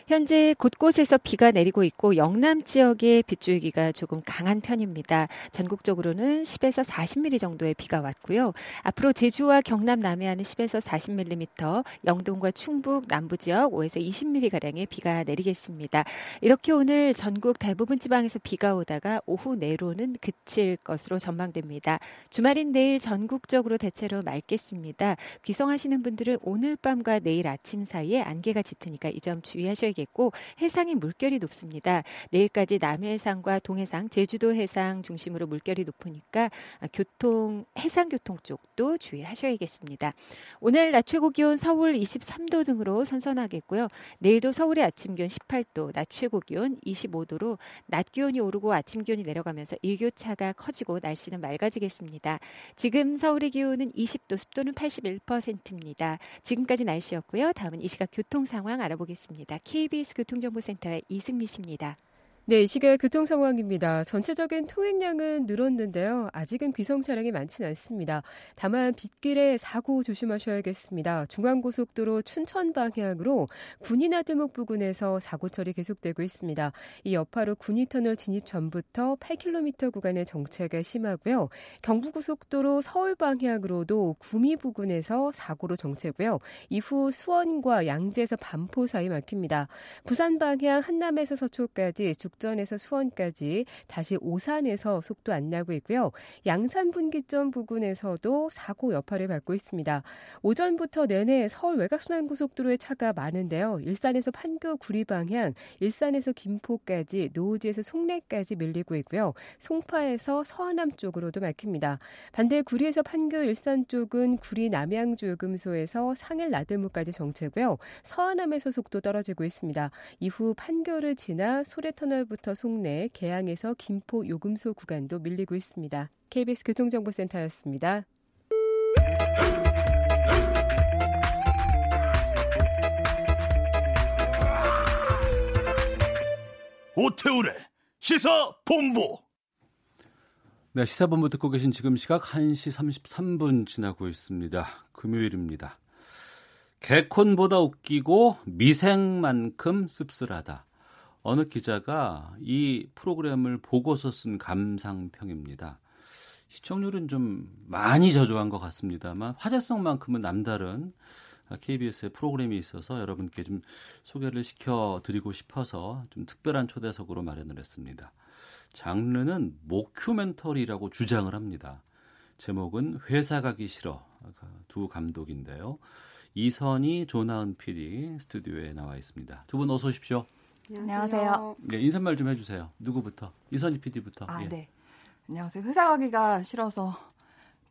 현재 곳곳에서 비가 내리고 있고 영남 지역의 빗줄기가 조금 강한 편입니다. 전국적으로는 10에서 40mm 정도의 비가 왔고요. 앞으로 제주와 경남 남해안은 10에서 40mm, 영동과 충북 남부 지역 5에서 20mm 가량의 비가 내리겠습니다. 이렇게 오늘 전국 대부분 지방에서 비가 오다가 오후 내로는 그칠 것으로 전망됩니다. 주말인 내일 전국적으로 대체로 맑겠습니다. 귀성하시는 분들은 오늘 밤과 내일 아침 사이에 안개가 짙으니까 이 점 주의하셔 야겠고 해상의 물결이 높습니다. 내일까지 남해상과 동해상, 제주도 해상 중심으로 물결이 높으니까 교통 해상 교통 쪽도 주의하셔야겠습니다. 오늘 낮 최고 기온 서울 23도 등으로 선선하겠고요. 내일도 서울의 아침 기온 18도, 낮 최고 기온 25도로 낮 기온이 오르고 아침 기온이 내려가면서 일교차가 커지고 날씨는 맑아지겠습니다. 지금 서울의 기온은 20도, 습도는 81%입니다. 지금까지 날씨였고요. 다음은 이 시각 교통 상황 알아보겠습니다. KBS 교통정보센터의 이승미 씨입니다. 네, 이 시각 교통 상황입니다. 전체적인 통행량은 늘었는데요. 아직은 귀성 차량이 많지는 않습니다. 다만 빗길에 사고 조심하셔야겠습니다. 중앙고속도로 춘천 방향으로 군인나들목 부근에서 사고 처리 계속되고 있습니다. 이 여파로 군위터널 진입 전부터 8km 구간의 정체가 심하고요. 경부고속도로 서울 방향으로도 구미 부근에서 사고로 정체고요. 이후 수원과 양재에서 반포 사이 막힙니다. 부산 방향 한남에서 서초까지 쭉 목전에서 수원까지 다시 오산에서 속도 안 나고 있고요. 양산 분기점 부근에서도 사고 여파를 받고 있습니다. 오전부터 내내 서울 외곽순환고속도로에 차가 많은데요. 일산에서 판교 구리 방향, 일산에서 김포까지, 노지에서 송내까지 밀리고 있고요. 송파에서 서하남 쪽으로도 막힙니다. 반대 구리에서 판교 일산 쪽은 구리 남양주요금소에서 상일 나들무까지 정체고요. 서하남에서 속도 떨어지고 있습니다. 이후 판교를 지나 소래터널 부터 송내, 개항에서 김포 요금소 구간도 밀리고 있습니다. KBS 교통정보센터였습니다. 오태우래 시사 본부. 네, 시사 본부 듣고 계신 지금 시각 1시 33분 지나고 있습니다. 금요일입니다. 개콘보다 웃기고 미생만큼 씁쓸하다. 어느 기자가 이 프로그램을 보고서 쓴 감상평입니다. 시청률은 좀 많이 저조한 것 같습니다만 화제성만큼은 남다른 KBS의 프로그램이 있어서 여러분께 좀 소개를 시켜드리고 싶어서 좀 특별한 초대석으로 마련을 했습니다. 장르는 모큐멘터리라고 주장을 합니다. 제목은 회사 가기 싫어 두 감독인데요. 이선희 조나은 PD 스튜디오에 나와 있습니다. 두 분 어서 오십시오. 안녕하세요. 네, 인사말 좀 해주세요. 누구부터? 이선희 PD부터. 아, 예. 네. 안녕하세요. 회사 가기가 싫어서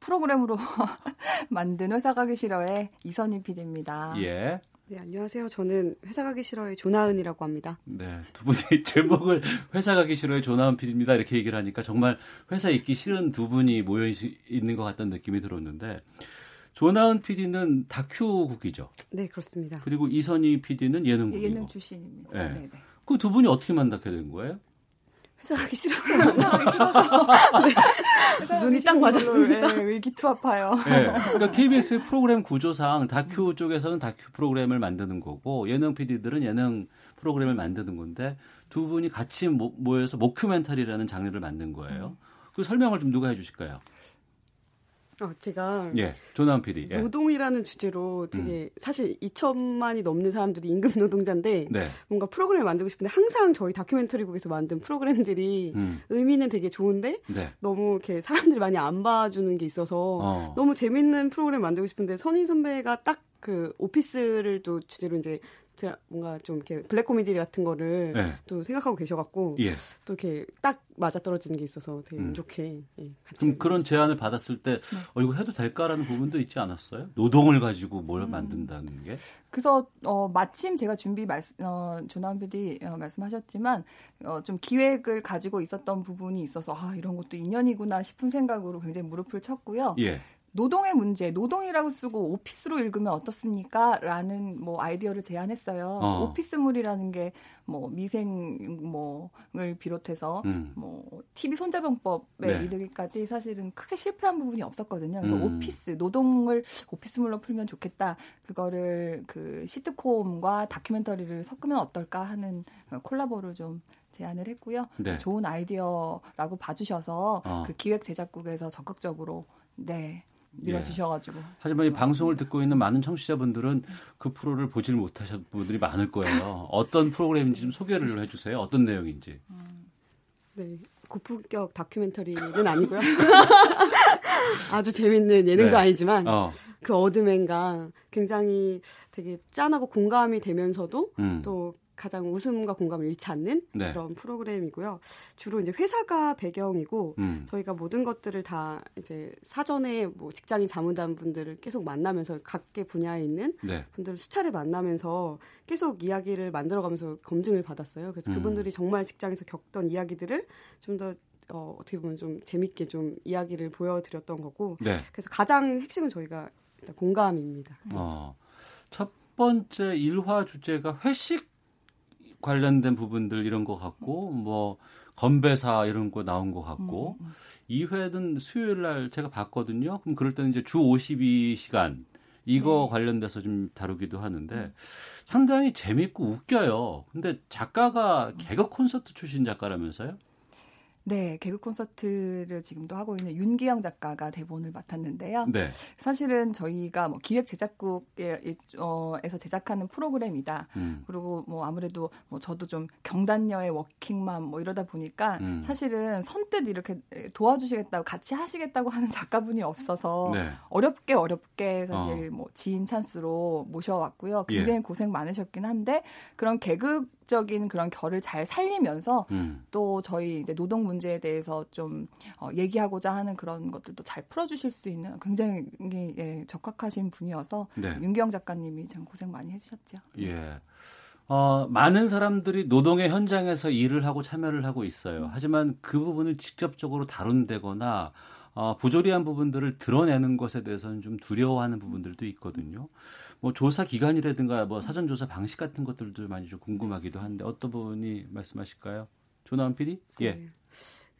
프로그램으로 만든 회사 가기 싫어의 이선희 PD입니다. 예. 네, 안녕하세요. 저는 회사 가기 싫어의 조나은이라고 합니다. 네, 두 분이 제목을 회사 가기 싫어의 조나은 PD입니다. 이렇게 얘기를 하니까 정말 회사 있기 싫은 두 분이 모여 있는 것 같다는 느낌이 들었는데 조나은 PD는 다큐국이죠. 네, 그렇습니다. 그리고 이선희 PD는 예능국이고. 예능 출신입니다. 네. 네, 네. 그 두 분이 어떻게 만나게 된 거예요? 회사 가기 싫어서 회사 가기 싫어서 네. 눈이 딱 맞았습니다. 네, 의기투합하여. 네. 그러니까 KBS 프로그램 구조상 다큐 쪽에서는 다큐 프로그램을 만드는 거고 예능 PD들은 예능 프로그램을 만드는 건데 두 분이 같이 모여서 모큐멘터리라는 장르를 만든 거예요. 그 설명을 좀 누가 해주실까요? 어, 제가 예, 조남 PD 예. 노동이라는 주제로 되게 음. 사실 2천만이 넘는 사람들이 임금 노동자인데 네. 뭔가 프로그램을 만들고 싶은데 항상 저희 다큐멘터리국에서 만든 프로그램들이 음. 의미는 되게 좋은데 네. 너무 이렇게 사람들이 많이 안 봐주는 게 있어서 어. 너무 재밌는 프로그램 만들고 싶은데 선희 선배가 딱 그 오피스를 또 주제로 이제 뭔가 좀 이렇게 블랙 코미디 같은 거를 네. 또 생각하고 계셔갖고 예. 또 이렇게 딱 맞아 떨어지는 게 있어서 되게 운 음. 좋게 예, 그럼 그런 제안을 받았을 때 네. 어, 이거 해도 될까라는 부분도 있지 않았어요? 노동을 가지고 뭘 음. 만든다는 게? 그래서 어, 마침 제가 준비 말씀 어, 조남 PD 어, 말씀하셨지만 어, 좀 기획을 가지고 있었던 부분이 있어서 아 이런 것도 인연이구나 싶은 생각으로 굉장히 무릎을 쳤고요. 예. 노동의 문제, 노동이라고 쓰고 오피스로 읽으면 어떻습니까? 라는 뭐 아이디어를 제안했어요. 어. 오피스물이라는 게 뭐 미생 뭐을 비롯해서 음. 뭐 TV 손자병법에 네. 이르기까지 사실은 크게 실패한 부분이 없었거든요. 그래서 음. 오피스, 노동을 오피스물로 풀면 좋겠다. 그거를 그 시트콤과 다큐멘터리를 섞으면 어떨까 하는 콜라보를 좀 제안을 했고요. 네. 좋은 아이디어라고 봐주셔서 어. 그 기획 제작국에서 적극적으로 네 밀어주셔가지고. 예. 하지만 이 방송을 듣고 있는 많은 청취자분들은 그 프로를 보질 못하신 분들이 많을 거예요. 어떤 프로그램인지 좀 소개를 해주세요. 어떤 내용인지. 네, 고품격 다큐멘터리는 아니고요. 아주 재밌는 예능도 네. 아니지만 어. 그 어드맨과 굉장히 되게 짠하고 공감이 되면서도 음. 또 가장 웃음과 공감을 잃지 않는 네. 그런 프로그램이고요. 주로 이제 회사가 배경이고 음. 저희가 모든 것들을 다 이제 사전에 뭐 직장인 자문단 분들을 계속 만나면서 각계 분야에 있는 네. 분들을 수차례 만나면서 계속 이야기를 만들어가면서 검증을 받았어요. 그래서 음. 그분들이 정말 직장에서 겪던 이야기들을 좀더 어, 어떻게 보면 좀 재밌게 좀 이야기를 보여드렸던 거고 네. 그래서 가장 핵심은 저희가 일단 공감입니다. 어, 첫 번째 일화 주제가 회식 관련된 부분들 이런 거 같고 뭐 건배사 이런 거 나온 거 같고 음, 음. 2회는 수요일 날 제가 봤거든요. 그럼 그럴 때는 이제 주 52시간 이거 네. 관련돼서 좀 다루기도 하는데 음. 상당히 재밌고 웃겨요. 근데 작가가 개그 콘서트 출신 작가라면서요? 네, 개그 콘서트를 지금도 하고 있는 윤기영 작가가 대본을 맡았는데요. 네. 사실은 저희가 뭐 기획 제작국에서 제작하는 프로그램이다. 음. 그리고 뭐 아무래도 뭐 저도 좀 경단녀의 워킹맘 뭐 이러다 보니까 음. 사실은 선뜻 이렇게 도와주시겠다고 같이 하시겠다고 하는 작가분이 없어서 네. 어렵게 어렵게 사실 어. 뭐 지인 찬스로 모셔왔고요. 굉장히 예. 고생 많으셨긴 한데 그런 개그 적인 그런 결을 잘 살리면서 음. 또 저희 이제 노동 문제에 대해서 좀 어, 얘기하고자 하는 그런 것들도 잘 풀어주실 수 있는 굉장히 예, 적합하신 분이어서 네. 윤기영 작가님이 참 고생 많이 해주셨죠. 예. 어, 많은 사람들이 노동의 현장에서 일을 하고 참여를 하고 있어요. 음. 하지만 그 부분을 직접적으로 다룬다거나 어, 부조리한 부분들을 드러내는 것에 대해서는 좀 두려워하는 부분들도 있거든요. 뭐 조사 기간이라든가 뭐 사전 조사 방식 같은 것들도 많이 좀 궁금하기도 한데 어떤 분이 말씀하실까요? 조나원 PD? 예. 네.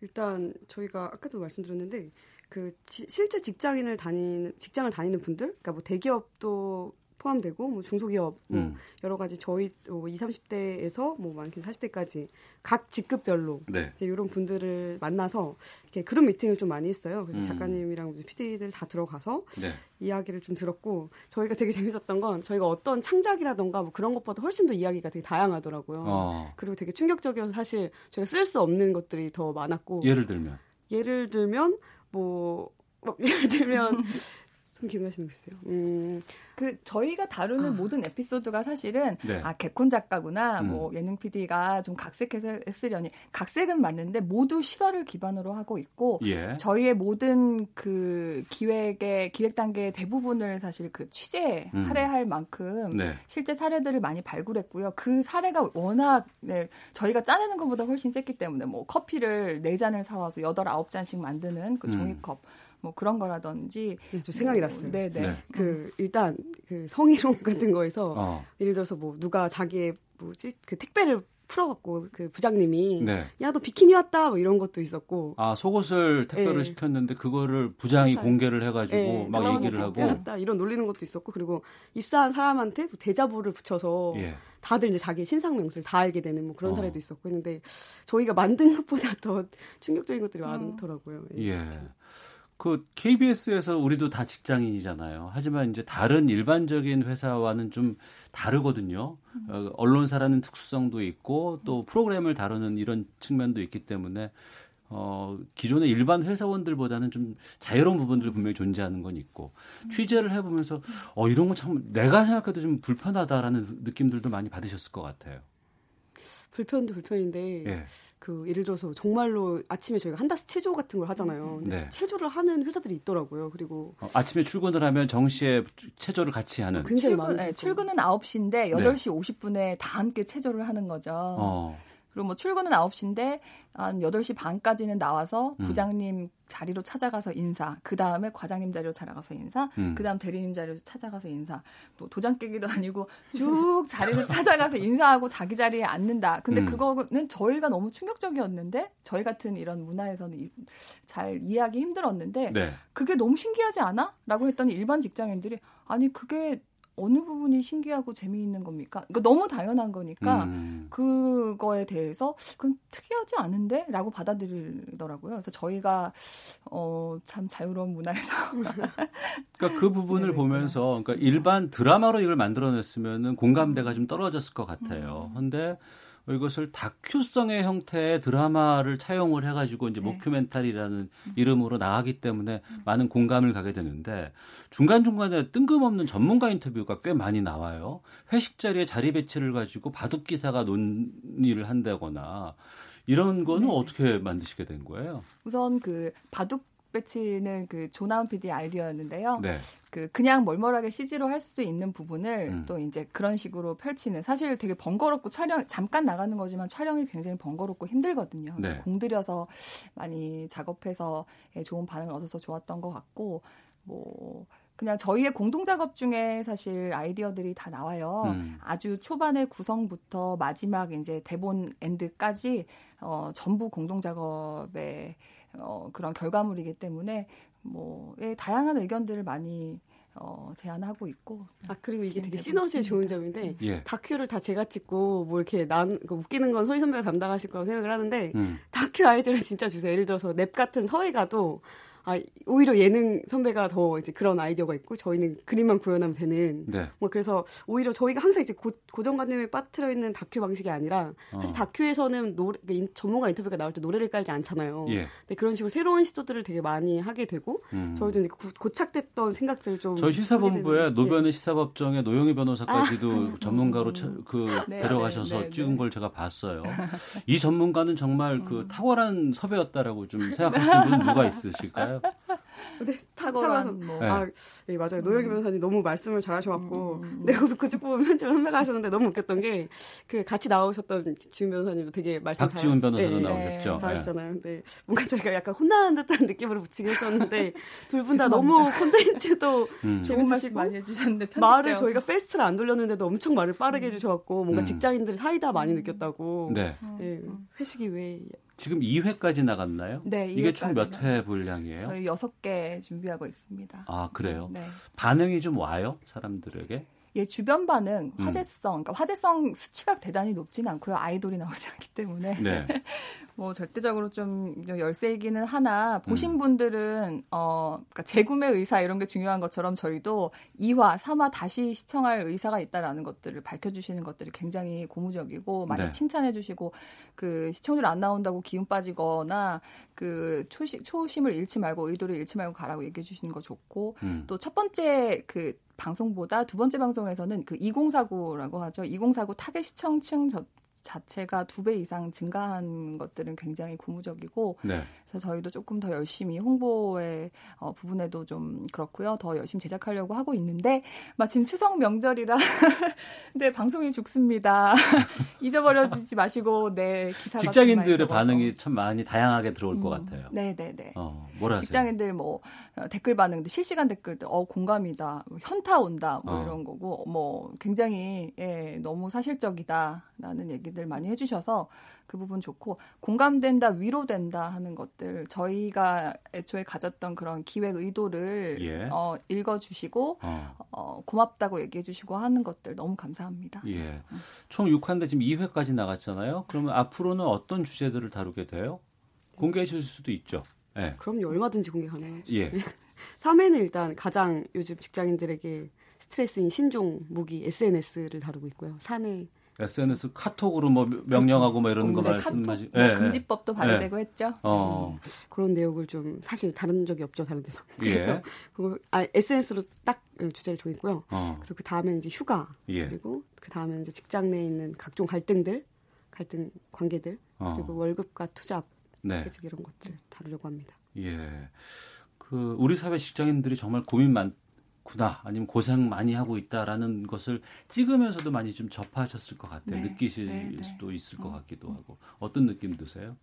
일단 저희가 아까도 말씀드렸는데 그 지, 실제 직장인을 다니는 직장을 다니는 분들, 그러니까 뭐 대기업도 포함되고 뭐 중소기업 뭐 음. 여러 가지 저희 뭐 20, 30대에서 뭐 많게는 40대까지 각 직급별로 네. 이제 이런 분들을 만나서 이렇게 그룹 미팅을 좀 많이 했어요. 그래서 음. 작가님이랑 PD들 다 들어가서 네. 이야기를 좀 들었고 저희가 되게 재밌었던 건 저희가 어떤 창작이라던가 뭐 그런 것보다 훨씬 더 이야기가 되게 다양하더라고요. 어. 그리고 되게 충격적이어서 사실 저희가 쓸 수 없는 것들이 더 많았고 예를 들면 예를 들면 뭐, 뭐 예를 들면 좀 기억나시는 거 있어요? 음, 그 저희가 다루는 아. 모든 에피소드가 사실은 네. 아 개콘 작가구나 음. 뭐 예능 PD가 좀 각색해서 했으려니 각색은 맞는데 모두 실화를 기반으로 하고 있고 예. 저희의 모든 그 기획의 기획 단계의 대부분을 사실 그 취재 음. 할애할 만큼 네. 실제 사례들을 많이 발굴했고요. 그 사례가 워낙 네, 저희가 짜내는 것보다 훨씬 셌기 때문에 뭐 커피를 네 잔을 사와서 여덟 아홉 잔씩 만드는 그 종이컵 음. 뭐 그런 거라든지 네, 좀 생각이 뭐, 났어요. 네, 네. 그 일단 그 성희롱 같은 거에서 어. 예를 들어서 뭐 누가 자기의 뭐지 그 택배를 풀어갖고 그 부장님이 네. 야너 비키니 왔다 뭐 이런 것도 있었고 아 속옷을 택배를 네. 시켰는데 그거를 부장이 회사에. 공개를 해가지고 네. 막 얘기를 하고 왔다 이런 놀리는 것도 있었고 그리고 입사한 사람한테 뭐 대자보를 붙여서 예. 다들 이제 자기 신상 명수를 다 알게 되는 뭐 그런 어. 사례도 있었고 했는데 저희가 만든 것보다 더 충격적인 것들이 어. 많더라고요. 예. 예. 그 KBS에서 우리도 다 직장인이잖아요. 하지만 이제 다른 일반적인 회사와는 좀 다르거든요. 어, 언론사라는 특수성도 있고 또 프로그램을 다루는 이런 측면도 있기 때문에 어, 기존의 일반 회사원들보다는 좀 자유로운 부분들이 분명히 존재하는 건 있고 취재를 해보면서 어, 이런 건 참 내가 생각해도 좀 불편하다라는 느낌들도 많이 받으셨을 것 같아요. 불편도 불편인데 예. 그 예를 들어서 정말로 아침에 저희가 한 다스 체조 같은 걸 하잖아요. 네. 체조를 하는 회사들이 있더라고요. 그리고 어, 아침에 출근을 하면 정시에 체조를 같이 하는 굉장히 출근, 네, 출근은 9시인데 8시 네. 50분에 다 함께 체조를 하는 거죠. 어. 그리고 뭐 출근은 9시인데 한 8시 반까지는 나와서 음. 부장님 음. 자리로 찾아가서 인사. 그 다음에 과장님 자리로 찾아가서 인사. 음. 그 다음 대리님 자리로 찾아가서 인사. 또 도장 깨기도 아니고 쭉 자리를 찾아가서 인사하고 자기 자리에 앉는다. 근데 음. 그거는 저희가 너무 충격적이었는데 저희 같은 이런 문화에서는 잘 이해하기 힘들었는데 네. 그게 너무 신기하지 않아? 라고 했더니 일반 직장인들이 아니 그게 어느 부분이 신기하고 재미있는 겁니까? 그러니까 너무 당연한 거니까 음. 그거에 대해서 그건 특이하지 않은데라고 받아들이더라고요. 그래서 저희가 어, 참 자유로운 문화에서 그러니까 그 부분을 네, 보면서 그러니까 일반 드라마로 이걸 만들어냈으면은 공감대가 좀 떨어졌을 것 같아요. 음. 근데 이것을 다큐성의 형태의 드라마를 차용을 해가지고 이제 네. 모큐멘터리라는 음. 이름으로 나가기 때문에 음. 많은 공감을 가게 되는데 중간 중간에 뜬금없는 전문가 인터뷰가 꽤 많이 나와요. 회식 자리에 자리 배치를 가지고 바둑 기사가 논의를 한다거나 이런 거는 네. 어떻게 만드시게 된 거예요? 우선 그 바둑 배치는 그 조나운 PD 아이디어였는데요. 네. 그 그냥 멀멀하게 CG로 할 수도 있는 부분을 음. 또 이제 그런 식으로 펼치는 사실 되게 번거롭고 촬영 잠깐 나가는 거지만 촬영이 굉장히 번거롭고 힘들거든요. 네. 공들여서 많이 작업해서 예, 좋은 반응을 얻어서 좋았던 것 같고 뭐 그냥 저희의 공동 작업 중에 사실 아이디어들이 다 나와요. 음. 아주 초반의 구성부터 마지막 이제 대본 엔드까지 어 전부 공동 작업에 어, 그런 결과물이기 때문에 뭐 예, 다양한 의견들을 많이 어, 제안하고 있고. 아 그리고 이게 되게 시너지에 좋은 점인데 예. 다큐를 다 제가 찍고 뭐 이렇게 난그 웃기는 건 소희 선배가 담당하실 거라고 생각을 하는데 음. 다큐 아이디어를 진짜 주세요. 예를 들어서 랩 같은 서해가도 아, 오히려 예능 선배가 더 이제 그런 아이디어가 있고 저희는 그림만 구현하면 되는. 네. 뭐 그래서 오히려 저희가 항상 이제 고, 고정관념에 빠뜨려 있는 다큐 방식이 아니라 사실 어. 다큐에서는 노래 그러니까 전문가 인터뷰가 나올 때 노래를 깔지 않잖아요. 예. 근데 그런 식으로 새로운 시도들을 되게 많이 하게 되고 음. 저희도 이제 고, 착됐던 생각들을 좀 저희 시사본부에 노변의 네. 시사법정에 노영희 변호사까지도 아. 전문가로 음. 그 네, 데려가셔서 네, 네, 찍은 걸 제가 봤어요. 이 전문가는 정말 그 음. 탁월한 섭외였다라고 좀 생각하시는 분 누가 있으실까요? 네, 탁월한 뭐. 아, 예, 맞아요. 노영희 음. 변호사님 너무 말씀을 잘하셔갖고 음, 음, 음. 내가 그집 보면 편집을 선배가 하셨는데 너무 웃겼던 게 그 같이 나오셨던 지훈 변호사님도 되게 말씀 박지훈 변호사도 네, 나오셨죠. 네, 잘하시잖아요. 근데 뭔가 저희가 약간 혼나는 듯한 느낌으로 붙이긴 했었는데 둘 분 다 너무 콘텐츠도 음. 재밌으시고 많이 해주셨는데 말을 저희가 fast를 안 돌렸는데도 엄청 말을 빠르게 해주셔갖고 뭔가 직장인들이 사이다 많이 느꼈다고. 네. 네. 회식이 왜 지금 2회까지 나갔나요? 네, 이게 총 몇 회 분량이에요? 저희 6개 준비하고 있습니다. 아, 그래요? 네. 반응이 좀 와요? 사람들에게? 예, 주변 반응, 음. 화제성, 그러니까 화제성 수치가 대단히 높지는 않고요. 아이돌이 나오지 않기 때문에. 네. 뭐 절대적으로 좀 열세이기는 하나 보신 음. 분들은 어 그러니까 재구매 의사 이런 게 중요한 것처럼 저희도 2화, 3화 다시 시청할 의사가 있다라는 것들을 밝혀 주시는 것들이 굉장히 고무적이고 많이 네. 칭찬해 주시고 그 시청률 안 나온다고 기운 빠지거나 그 초시, 초심을 잃지 말고 의도를 잃지 말고 가라고 얘기해 주시는 거 좋고 음. 또첫 번째 그 방송보다 두 번째 방송에서는 그 2049라고 하죠. 2049 타겟 시청층 저, 자체가 두 배 이상 증가한 것들은 굉장히 고무적이고 네. 그래서 저희도 조금 더 열심히 홍보의 어, 부분에도 좀 그렇고요. 더 열심히 제작하려고 하고 있는데 마침 추석 명절이라 네 방송이 죽습니다. 잊어버려지지 마시고 네 기사가 직장인들의 반응이 참 많이 다양하게 들어올 음, 것 같아요. 네 네네. 네. 어, 뭐라 직장인들 뭐 어, 댓글 반응도 실시간 댓글도 어 공감이다, 뭐, 현타 온다 뭐 어. 이런 거고 뭐 굉장히 예, 너무 사실적이다라는 얘기들 많이 해 주셔서 그 부분 좋고 공감된다, 위로된다 하는 것들 저희가 애초에 가졌던 그런 기획 의도를 예. 어, 읽어주시고 어. 어, 고맙다고 얘기해주시고 하는 것들 너무 감사합니다. 예. 총 6화인데 지금 2회까지 나갔잖아요. 그러면 앞으로는 어떤 주제들을 다루게 돼요? 공개해 주실 수도 있죠. 예. 그럼요. 얼마든지 공개 가능하죠. 예. 3회는 일단 가장 요즘 직장인들에게 스트레스인 신종 무기 SNS를 다루고 있고요. 사내 SNS 카톡으로 뭐 명령하고 뭐 이런 거 말씀하시. 뭐 예, 예, 금지법도 발의되고 예. 했죠. 어. 음, 그런 내용을 좀 사실 다른 적이 없죠 다른 데서. 그래서 예. 그걸 아, SNS로 딱 주제를 정했고요. 어. 그리고 그 다음에 이제 휴가 예. 그리고 그 다음에 이제 직장 내에 있는 각종 갈등들, 갈등 관계들 어. 그리고 월급과 투잡, 네. 이런 것들 다루려고 합니다. 예. 그 우리 사회 직장인들이 정말 고민 많 있구나 아니면 고생 많이 하고 있다라는 것을 찍으면서도 많이 좀 접하셨을 것 같아요. 네, 느끼실 네, 네. 수도 있을 것 음. 같기도 하고 어떤 느낌 드세요?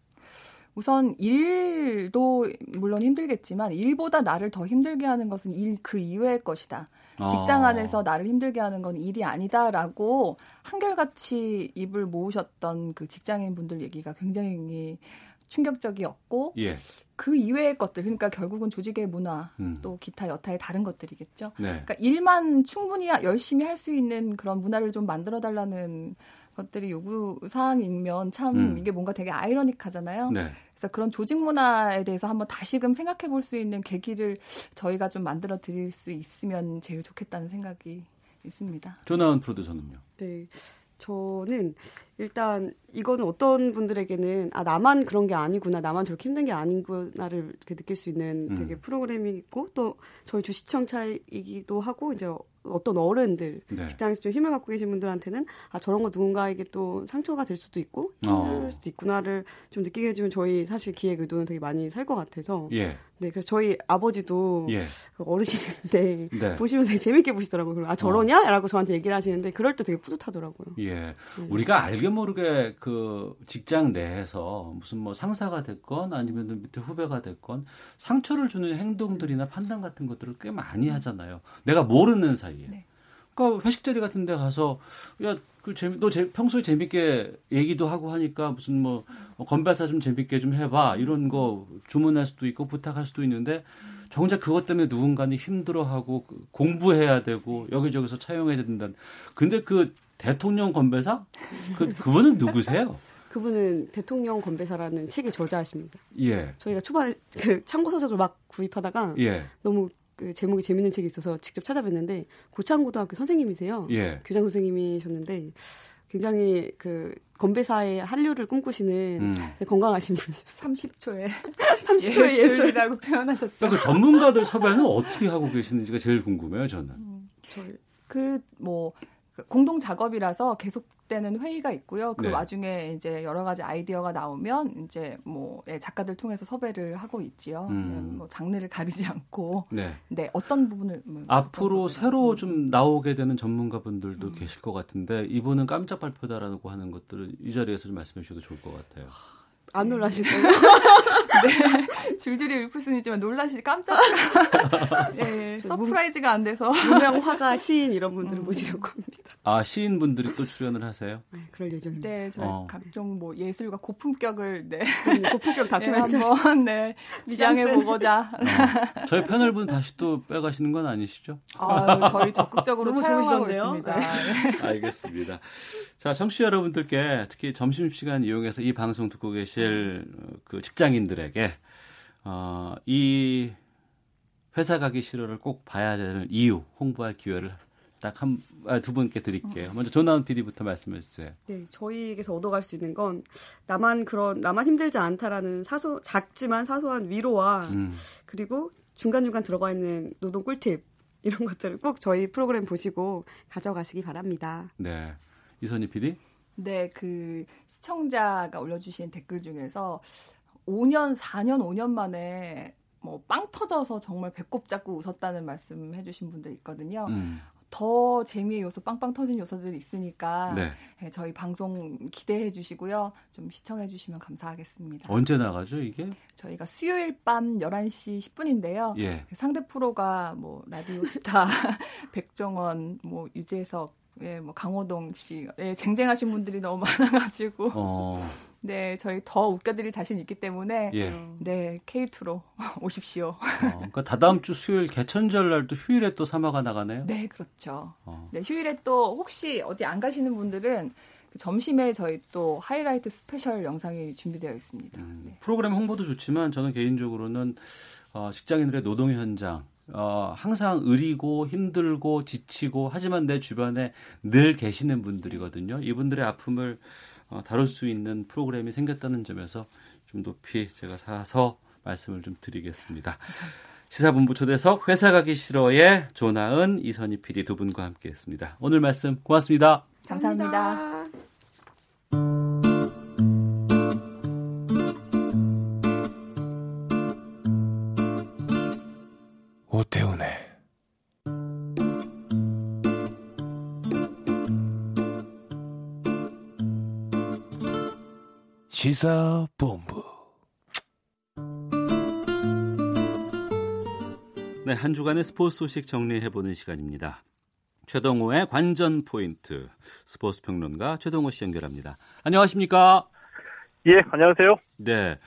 우선 일도 물론 힘들겠지만 일보다 나를 더 힘들게 하는 것은 일 그 이외의 것이다. 직장 아. 안에서 나를 힘들게 하는 건 일이 아니다라고 한결같이 입을 모으셨던 그 직장인 분들 얘기가 굉장히 충격적이었고 예. 그 이외의 것들 그러니까 결국은 조직의 문화 음. 또 기타 여타의 다른 것들이겠죠. 네. 그러니까 일만 충분히 열심히 할 수 있는 그런 문화를 좀 만들어 달라는 것들이 요구 사항이면 참 음. 이게 뭔가 되게 아이러닉하잖아요. 네. 그래서 그런 조직 문화에 대해서 한번 다시금 생각해 볼 수 있는 계기를 저희가 좀 만들어 드릴 수 있으면 제일 좋겠다는 생각이 있습니다. 조나은 프로듀서는요? 네. 저는 일단 이거는 어떤 분들에게는 아 나만 그런 게 아니구나 나만 저렇게 힘든 게 아니구나를 이렇게 느낄 수 있는 음. 되게 프로그램이고 또 저희 주 시청자이기도 하고 이제 어떤 어른들 네. 직장에서 좀 힘을 갖고 계신 분들한테는 아 저런 거 누군가에게 또 상처가 될 수도 있고 힘들 어. 수도 있구나를 좀 느끼게 해주면 저희 사실 기획 의도는 되게 많이 살 것 같아서 예. 네 그래서 저희 아버지도 예. 그 어르신인데 네. 보시면 되게 재밌게 보시더라고요. 아 저러냐?라고 저한테 얘기를 하시는데 그럴 때 되게 뿌듯하더라고요. 예, 네. 우리가 알게 모르게 그 직장 내에서 무슨 뭐 상사가 됐건 아니면 밑에 후배가 됐건 상처를 주는 행동들이나 판단 같은 것들을 꽤 많이 하잖아요. 내가 모르는 사이. 사이에. 네. 그러니까 회식 자리 같은 데 가서 야, 그 재미 너 제, 평소에 재밌게 얘기도 하고 하니까 무슨 뭐 건배사 좀 재밌게 좀 해 봐 이런 거 주문할 수도 있고 부탁할 수도 있는데 정작 그것 때문에 누군가는 힘들어하고 그 공부해야 되고 여기저기서 차용해야 된다. 근데 그 대통령 건배사 그 그분은 누구세요? 그분은 대통령 건배사라는 책의 저자십니다. 예. 저희가 초반에 그 참고 서적을 막 구입하다가 예. 너무 그 제목이 재밌는 책이 있어서 직접 찾아뵀는데 고창고등학교 선생님이세요. 예. 교장 선생님이셨는데 굉장히 그 건배사의 한류를 꿈꾸시는 음. 건강하신 분이셨어요. 30초에 30초의 예술 이라고 표현하셨죠. 그 전문가들 섭외는 어떻게 하고 계시는지가 제일 궁금해요, 저는. 음, 그뭐 공동 작업이라서 계속 되는 회의가 있고요. 그 네. 와중에 이제 여러 가지 아이디어가 나오면 이제 뭐 예, 작가들 통해서 섭외를 하고 있지요. 음. 예, 뭐 장르를 가리지 않고 네, 네 어떤 부분을 뭐 앞으로 새로 좀 나오게 되는 전문가분들도 음. 계실 것 같은데 이분은 깜짝 발표다라고 하는 것들을 이 자리에서 좀 말씀해 주셔도 좋을 것 같아요. 안 놀라시고요. 네. 줄줄이 울프슨이지만 놀라시 깜짝 네, 서프라이즈가 안 돼서 유명 화가 시인 이런 분들을 음. 모시려고 합니다. 아 시인 분들이 또 출연을 하세요? 네, 그럴 예정입니다. 네, 저희 어. 각종 뭐 예술과 고품격을 네 고품격 다큐멘터리 네, 한번 네 지향해 보고자. 어. 저희 패널 분 다시 또 빼가시는 건 아니시죠? 아, 저희 적극적으로 촬영하고 있습니다. 네. 알겠습니다. 자, 청취자 여러분들께 특히 점심 시간 이용해서 이 방송 듣고 계실 그 직장인들 에게 어, 이 회사 가기 싫어를 꼭 봐야 되는 이유 홍보할 기회를 딱 한두 아, 분께 드릴게요. 먼저 조나은 PD부터 말씀해 주세요. 네, 저희에게서 얻어갈 수 있는 건 나만 그런 나만 힘들지 않다라는 사소 작지만 사소한 위로와 음. 그리고 중간 중간 들어가 있는 노동 꿀팁 이런 것들을 꼭 저희 프로그램 보시고 가져가시기 바랍니다. 네. 이선희 PD? 네, 그 시청자가 올려주신 댓글 중에서 5년, 4년, 5년 만에 뭐 빵 터져서 정말 배꼽 잡고 웃었다는 말씀 해주신 분들 있거든요. 음. 더 재미의 요소, 빵빵 터진 요소들이 있으니까 네. 네, 저희 방송 기대해 주시고요. 좀 시청해 주시면 감사하겠습니다. 언제 나가죠, 이게? 저희가 수요일 밤 11시 10분인데요. 예. 상대 프로가 뭐 라디오 스타 백종원, 뭐 유재석 예, 뭐 강호동 씨, 예, 쟁쟁하신 분들이 너무 많아가지고, 어. 네, 저희 더 웃겨드릴 자신 있기 때문에, 예. 네, K2로 오십시오. 어, 그러니까 다다음 주 수요일 개천절 날도 휴일에 또 사마가 나가네요. 네, 그렇죠. 어. 네, 휴일에 또 혹시 어디 안 가시는 분들은 그 점심에 저희 또 하이라이트 special 영상이 준비되어 있습니다. 음, 네. 프로그램 홍보도 좋지만 저는 개인적으로는 어, 직장인들의 노동 현장 어, 항상 의리고 힘들고 지치고 하지만 내 주변에 늘 계시는 분들이거든요. 이분들의 아픔을 어, 다룰 수 있는 프로그램이 생겼다는 점에서 좀 높이 제가 사서 말씀을 좀 드리겠습니다. 시사본부 초대석 회사 가기 싫어의 조나은 이선희 PD 두 분과 함께했습니다. 오늘 말씀 고맙습니다. 감사합니다. 감사합니다. 시사본부. 네, 한 주간의 스포츠 소식 정리해보는 시간입니다. 최동호의 관전 포인트 스포츠 평론가 최동호 씨 연결합니다. 안녕하십니까? 예, 안녕하세요. 네.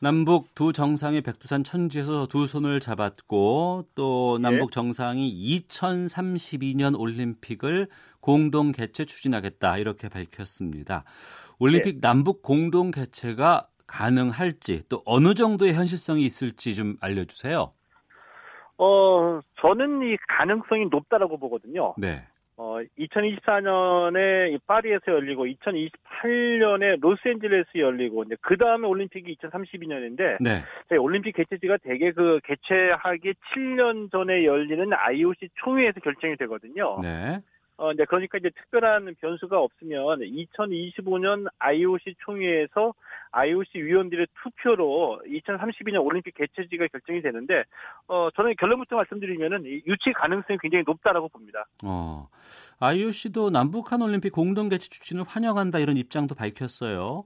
남북 두 정상이 백두산 천지에서 두 손을 잡았고 또 남북 예. 정상이 2032년 올림픽을 공동 개최 추진하겠다 이렇게 밝혔습니다. 올림픽 예. 남북 공동 개최가 가능할지 또 어느 정도의 현실성이 있을지 좀 알려주세요. 어, 저는 이 가능성이 높다라고 보거든요. 네. 어, 2024년에 파리에서 열리고 2028년에 로스앤젤레스 열리고 이제 그 다음에 올림픽이 2032년인데 네. 올림픽 개최지가 대개 그 개최하기 7년 전에 열리는 IOC 총회에서 결정이 되거든요. 네. 어, 이제 그러니까 이제 특별한 변수가 없으면 2025년 IOC 총회에서 IOC 위원들의 투표로 2032년 올림픽 개최지가 결정이 되는데, 어, 저는 결론부터 말씀드리면은 유치 가능성이 굉장히 높다라고 봅니다. 어, IOC도 남북한 올림픽 공동 개최 추진을 환영한다 이런 입장도 밝혔어요.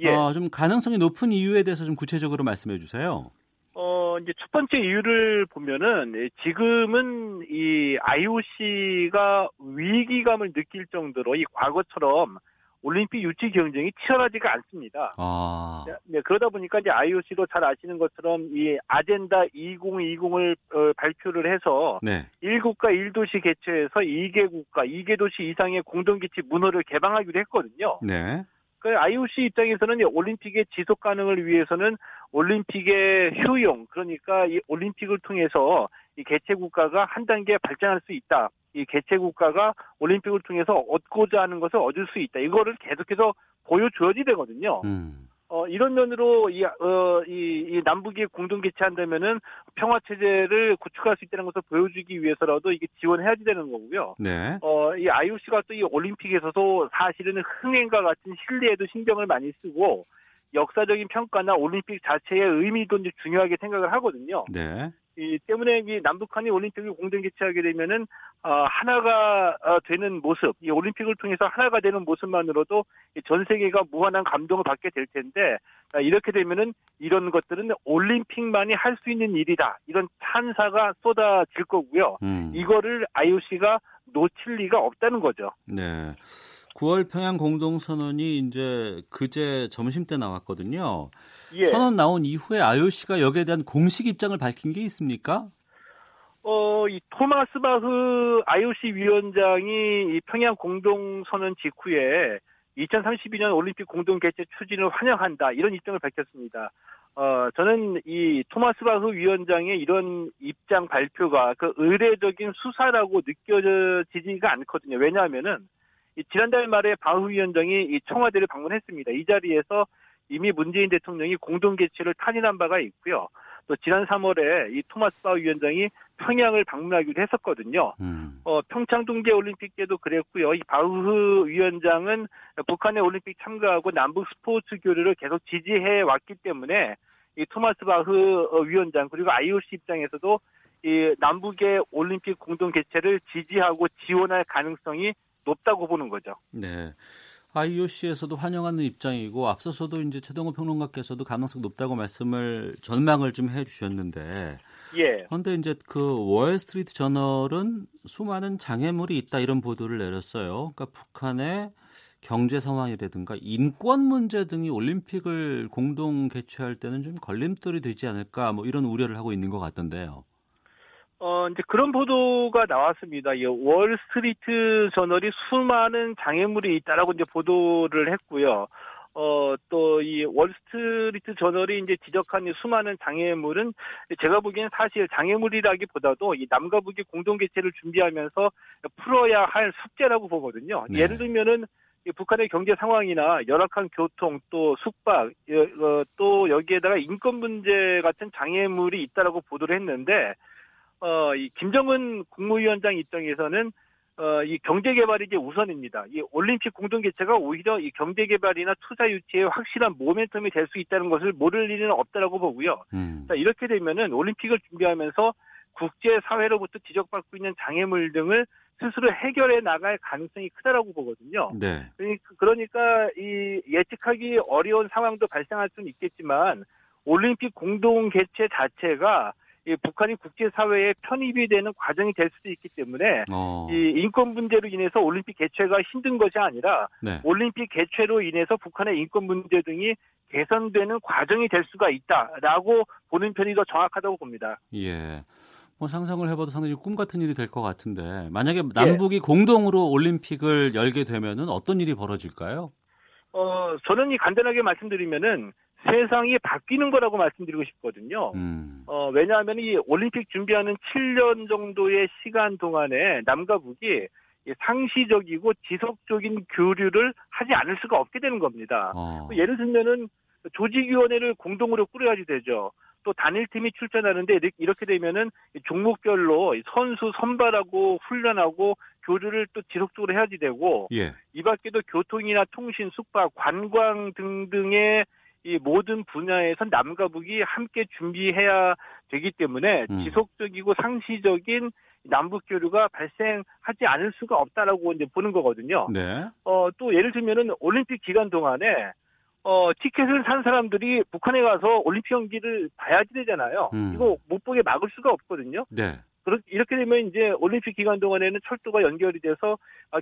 예. 어, 좀 가능성이 높은 이유에 대해서 좀 구체적으로 말씀해 주세요. 어, 이제 첫 번째 이유를 보면은 예, 지금은 이 IOC가 위기감을 느낄 정도로 이 과거처럼 올림픽 유치 경쟁이 치열하지가 않습니다. 아. 네, 그러다 보니까 이제 IOC도 잘 아시는 것처럼 이 아젠다 2020을 어, 발표를 해서 네. 1국가 1도시 개최해서 2개 국가, 2개 도시 이상의 공동기치 문호를 개방하기로 했거든요. 네. 그 IOC 입장에서는 올림픽의 지속 가능을 위해서는 올림픽의 효용 그러니까 이 올림픽을 통해서 이 개최 국가가 한 단계 발전할 수 있다. 이 개최 국가가 올림픽을 통해서 얻고자 하는 것을 얻을 수 있다. 이거를 계속해서 보여줘야지 되거든요. 음. 어, 이런 면으로 이, 어, 이, 이 남북이 공동 개최한다면은 평화 체제를 구축할 수 있다는 것을 보여주기 위해서라도 이게 지원해야지 되는 거고요. 네. 어, 이 IOC가 또 이 올림픽에서도 사실은 흥행과 같은 신뢰에도 신경을 많이 쓰고 역사적인 평가나 올림픽 자체의 의미도 이제 중요하게 생각을 하거든요. 네. 이 때문에 이 남북한이 올림픽을 공동 개최하게 되면은 어, 하나가 어, 되는 모습, 이 올림픽을 통해서 하나가 되는 모습만으로도 전 세계가 무한한 감동을 받게 될 텐데 아, 이렇게 되면은 이런 것들은 올림픽만이 할 수 있는 일이다 이런 찬사가 쏟아질 거고요. 음. 이거를 IOC가 놓칠 리가 없다는 거죠. 네. 9월 평양 공동선언이 이제 그제 점심 때 나왔거든요. 예. 선언 나온 이후에 IOC가 여기에 대한 공식 입장을 밝힌 게 있습니까? 어, 이 토마스 바흐 IOC 위원장이 이 평양 공동선언 직후에 2032년 올림픽 공동 개최 추진을 환영한다 이런 입장을 밝혔습니다. 어, 저는 이 토마스 바흐 위원장의 이런 입장 발표가 그 의례적인 수사라고 느껴지지가 않거든요. 왜냐하면은 지난달 말에 바흐 위원장이 이 청와대를 방문했습니다. 이 자리에서 이미 문재인 대통령이 공동 개최를 탄인한 바가 있고요. 또 지난 3월에 이 토마스 바흐 위원장이 평양을 방문하기로 했었거든요. 음. 어, 평창 동계 올림픽 때도 그랬고요. 이 바흐 위원장은 북한의 올림픽 참가하고 남북 스포츠 교류를 계속 지지해 왔기 때문에 이 토마스 바흐 어, 위원장 그리고 IOC 입장에서도 이 남북의 올림픽 공동 개최를 지지하고 지원할 가능성이 높다고 보는 거죠. 네. IOC에서도 환영하는 입장이고 앞서서도 이제 최동호 평론가께서도 가능성 높다고 말씀을 전망을 좀 해주셨는데, 예. 그런데 이제 그 월스트리트 저널은 수많은 장애물이 있다 이런 보도를 내렸어요. 그러니까 북한의 경제 상황이라든가 인권 문제 등이 올림픽을 공동 개최할 때는 좀 걸림돌이 되지 않을까 뭐 이런 우려를 하고 있는 것 같던데요. 어, 이제 그런 보도가 나왔습니다. 이 월스트리트 저널이 수많은 장애물이 있다라고 이제 보도를 했고요. 어, 또 이 월스트리트 저널이 이제 지적한 이 수많은 장애물은 제가 보기에는 사실 장애물이라기보다도 이 남과 북이 공동 개최를 준비하면서 풀어야 할 숙제라고 보거든요. 네. 예를 들면은 북한의 경제 상황이나 열악한 교통 또 숙박 어, 또 여기에다가 인권 문제 같은 장애물이 있다라고 보도를 했는데 어, 이 김정은 국무위원장 입장에서는 어, 이 경제 개발이 이제 우선입니다. 이 올림픽 공동 개최가 오히려 이 경제 개발이나 투자 유치에 확실한 모멘텀이 될 수 있다는 것을 모를 일은 없다라고 보고요. 음. 자, 이렇게 되면은 올림픽을 준비하면서 국제 사회로부터 지적받고 있는 장애물 등을 스스로 해결해 나갈 가능성이 크다라고 보거든요. 네. 그러니까 이 예측하기 어려운 상황도 발생할 수는 있겠지만 올림픽 공동 개최 자체가 이 북한이 국제사회에 편입이 되는 과정이 될 수도 있기 때문에 어. 이 인권 문제로 인해서 올림픽 개최가 힘든 것이 아니라 네. 올림픽 개최로 인해서 북한의 인권 문제 등이 개선되는 과정이 될 수가 있다라고 보는 편이 더 정확하다고 봅니다. 예. 뭐 상상을 해봐도 상당히 꿈 같은 일이 될 것 같은데 만약에 남북이 예. 공동으로 올림픽을 열게 되면은 어떤 일이 벌어질까요? 어 저는 이 간단하게 말씀드리면은 세상이 바뀌는 거라고 말씀드리고 싶거든요. 음. 어, 왜냐하면 이 올림픽 준비하는 7년 정도의 시간 동안에 남과 북이 상시적이고 지속적인 교류를 하지 않을 수가 없게 되는 겁니다. 어. 예를 들면은 조직위원회를 공동으로 꾸려야지 되죠. 또 단일팀이 출전하는데 이렇게 되면은 종목별로 선수 선발하고 훈련하고 교류를 또 지속적으로 해야지 되고 예. 이 밖에도 교통이나 통신, 숙박, 관광 등등의 이 모든 분야에서 남과 북이 함께 준비해야 되기 때문에 음. 지속적이고 상시적인 남북 교류가 발생하지 않을 수가 없다라고 이제 보는 거거든요. 네. 어, 또 예를 들면은 올림픽 기간 동안에 어, 티켓을 산 사람들이 북한에 가서 올림픽 경기를 봐야지 되잖아요. 음. 이거 못 보게 막을 수가 없거든요. 네. 이렇게 되면 이제 올림픽 기간 동안에는 철도가 연결이 돼서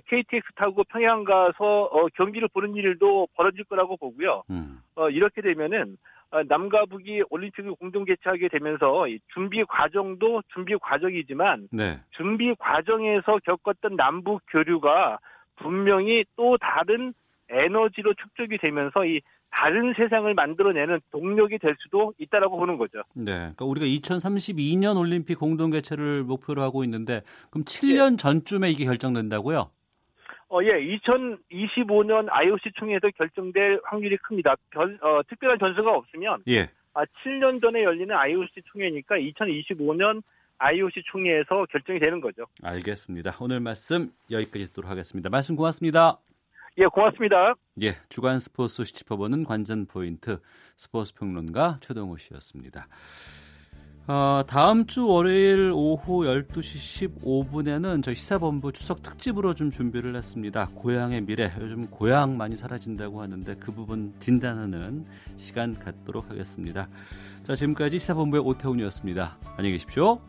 KTX 아, 타고 평양 가서 어, 경기를 보는 일도 벌어질 거라고 보고요. 음. 어, 이렇게 되면은 아, 남과 북이 올림픽을 공동 개최하게 되면서 준비 과정도 준비 과정이지만 네. 준비 과정에서 겪었던 남북 교류가 분명히 또 다른 에너지로 축적이 되면서 이 다른 세상을 만들어내는 동력이 될 수도 있다라고 보는 거죠. 네. 그러니까 우리가 2032년 올림픽 공동 개최를 목표로 하고 있는데 그럼 7년 예. 전쯤에 이게 결정된다고요? 어, 예. 2025년 IOC 총회에서 결정될 확률이 큽니다. 변, 어, 특별한 변수가 없으면 예. 아, 7년 전에 열리는 IOC 총회니까 2025년 IOC 총회에서 결정이 되는 거죠. 알겠습니다. 오늘 말씀 여기까지 듣도록 하겠습니다. 말씀 고맙습니다. 예, 고맙습니다. 예, 주간 스포츠 소식 짚어보는 관전 포인트 스포츠 평론가 최동호 씨였습니다. 어, 다음 주 월요일 오후 12시 15분에는 저희 시사본부 추석 특집으로 좀 준비를 했습니다. 고향의 미래, 요즘 고향 많이 사라진다고 하는데 그 부분 진단하는 시간 갖도록 하겠습니다. 자, 지금까지 시사본부의 오태훈이었습니다. 안녕히 계십시오.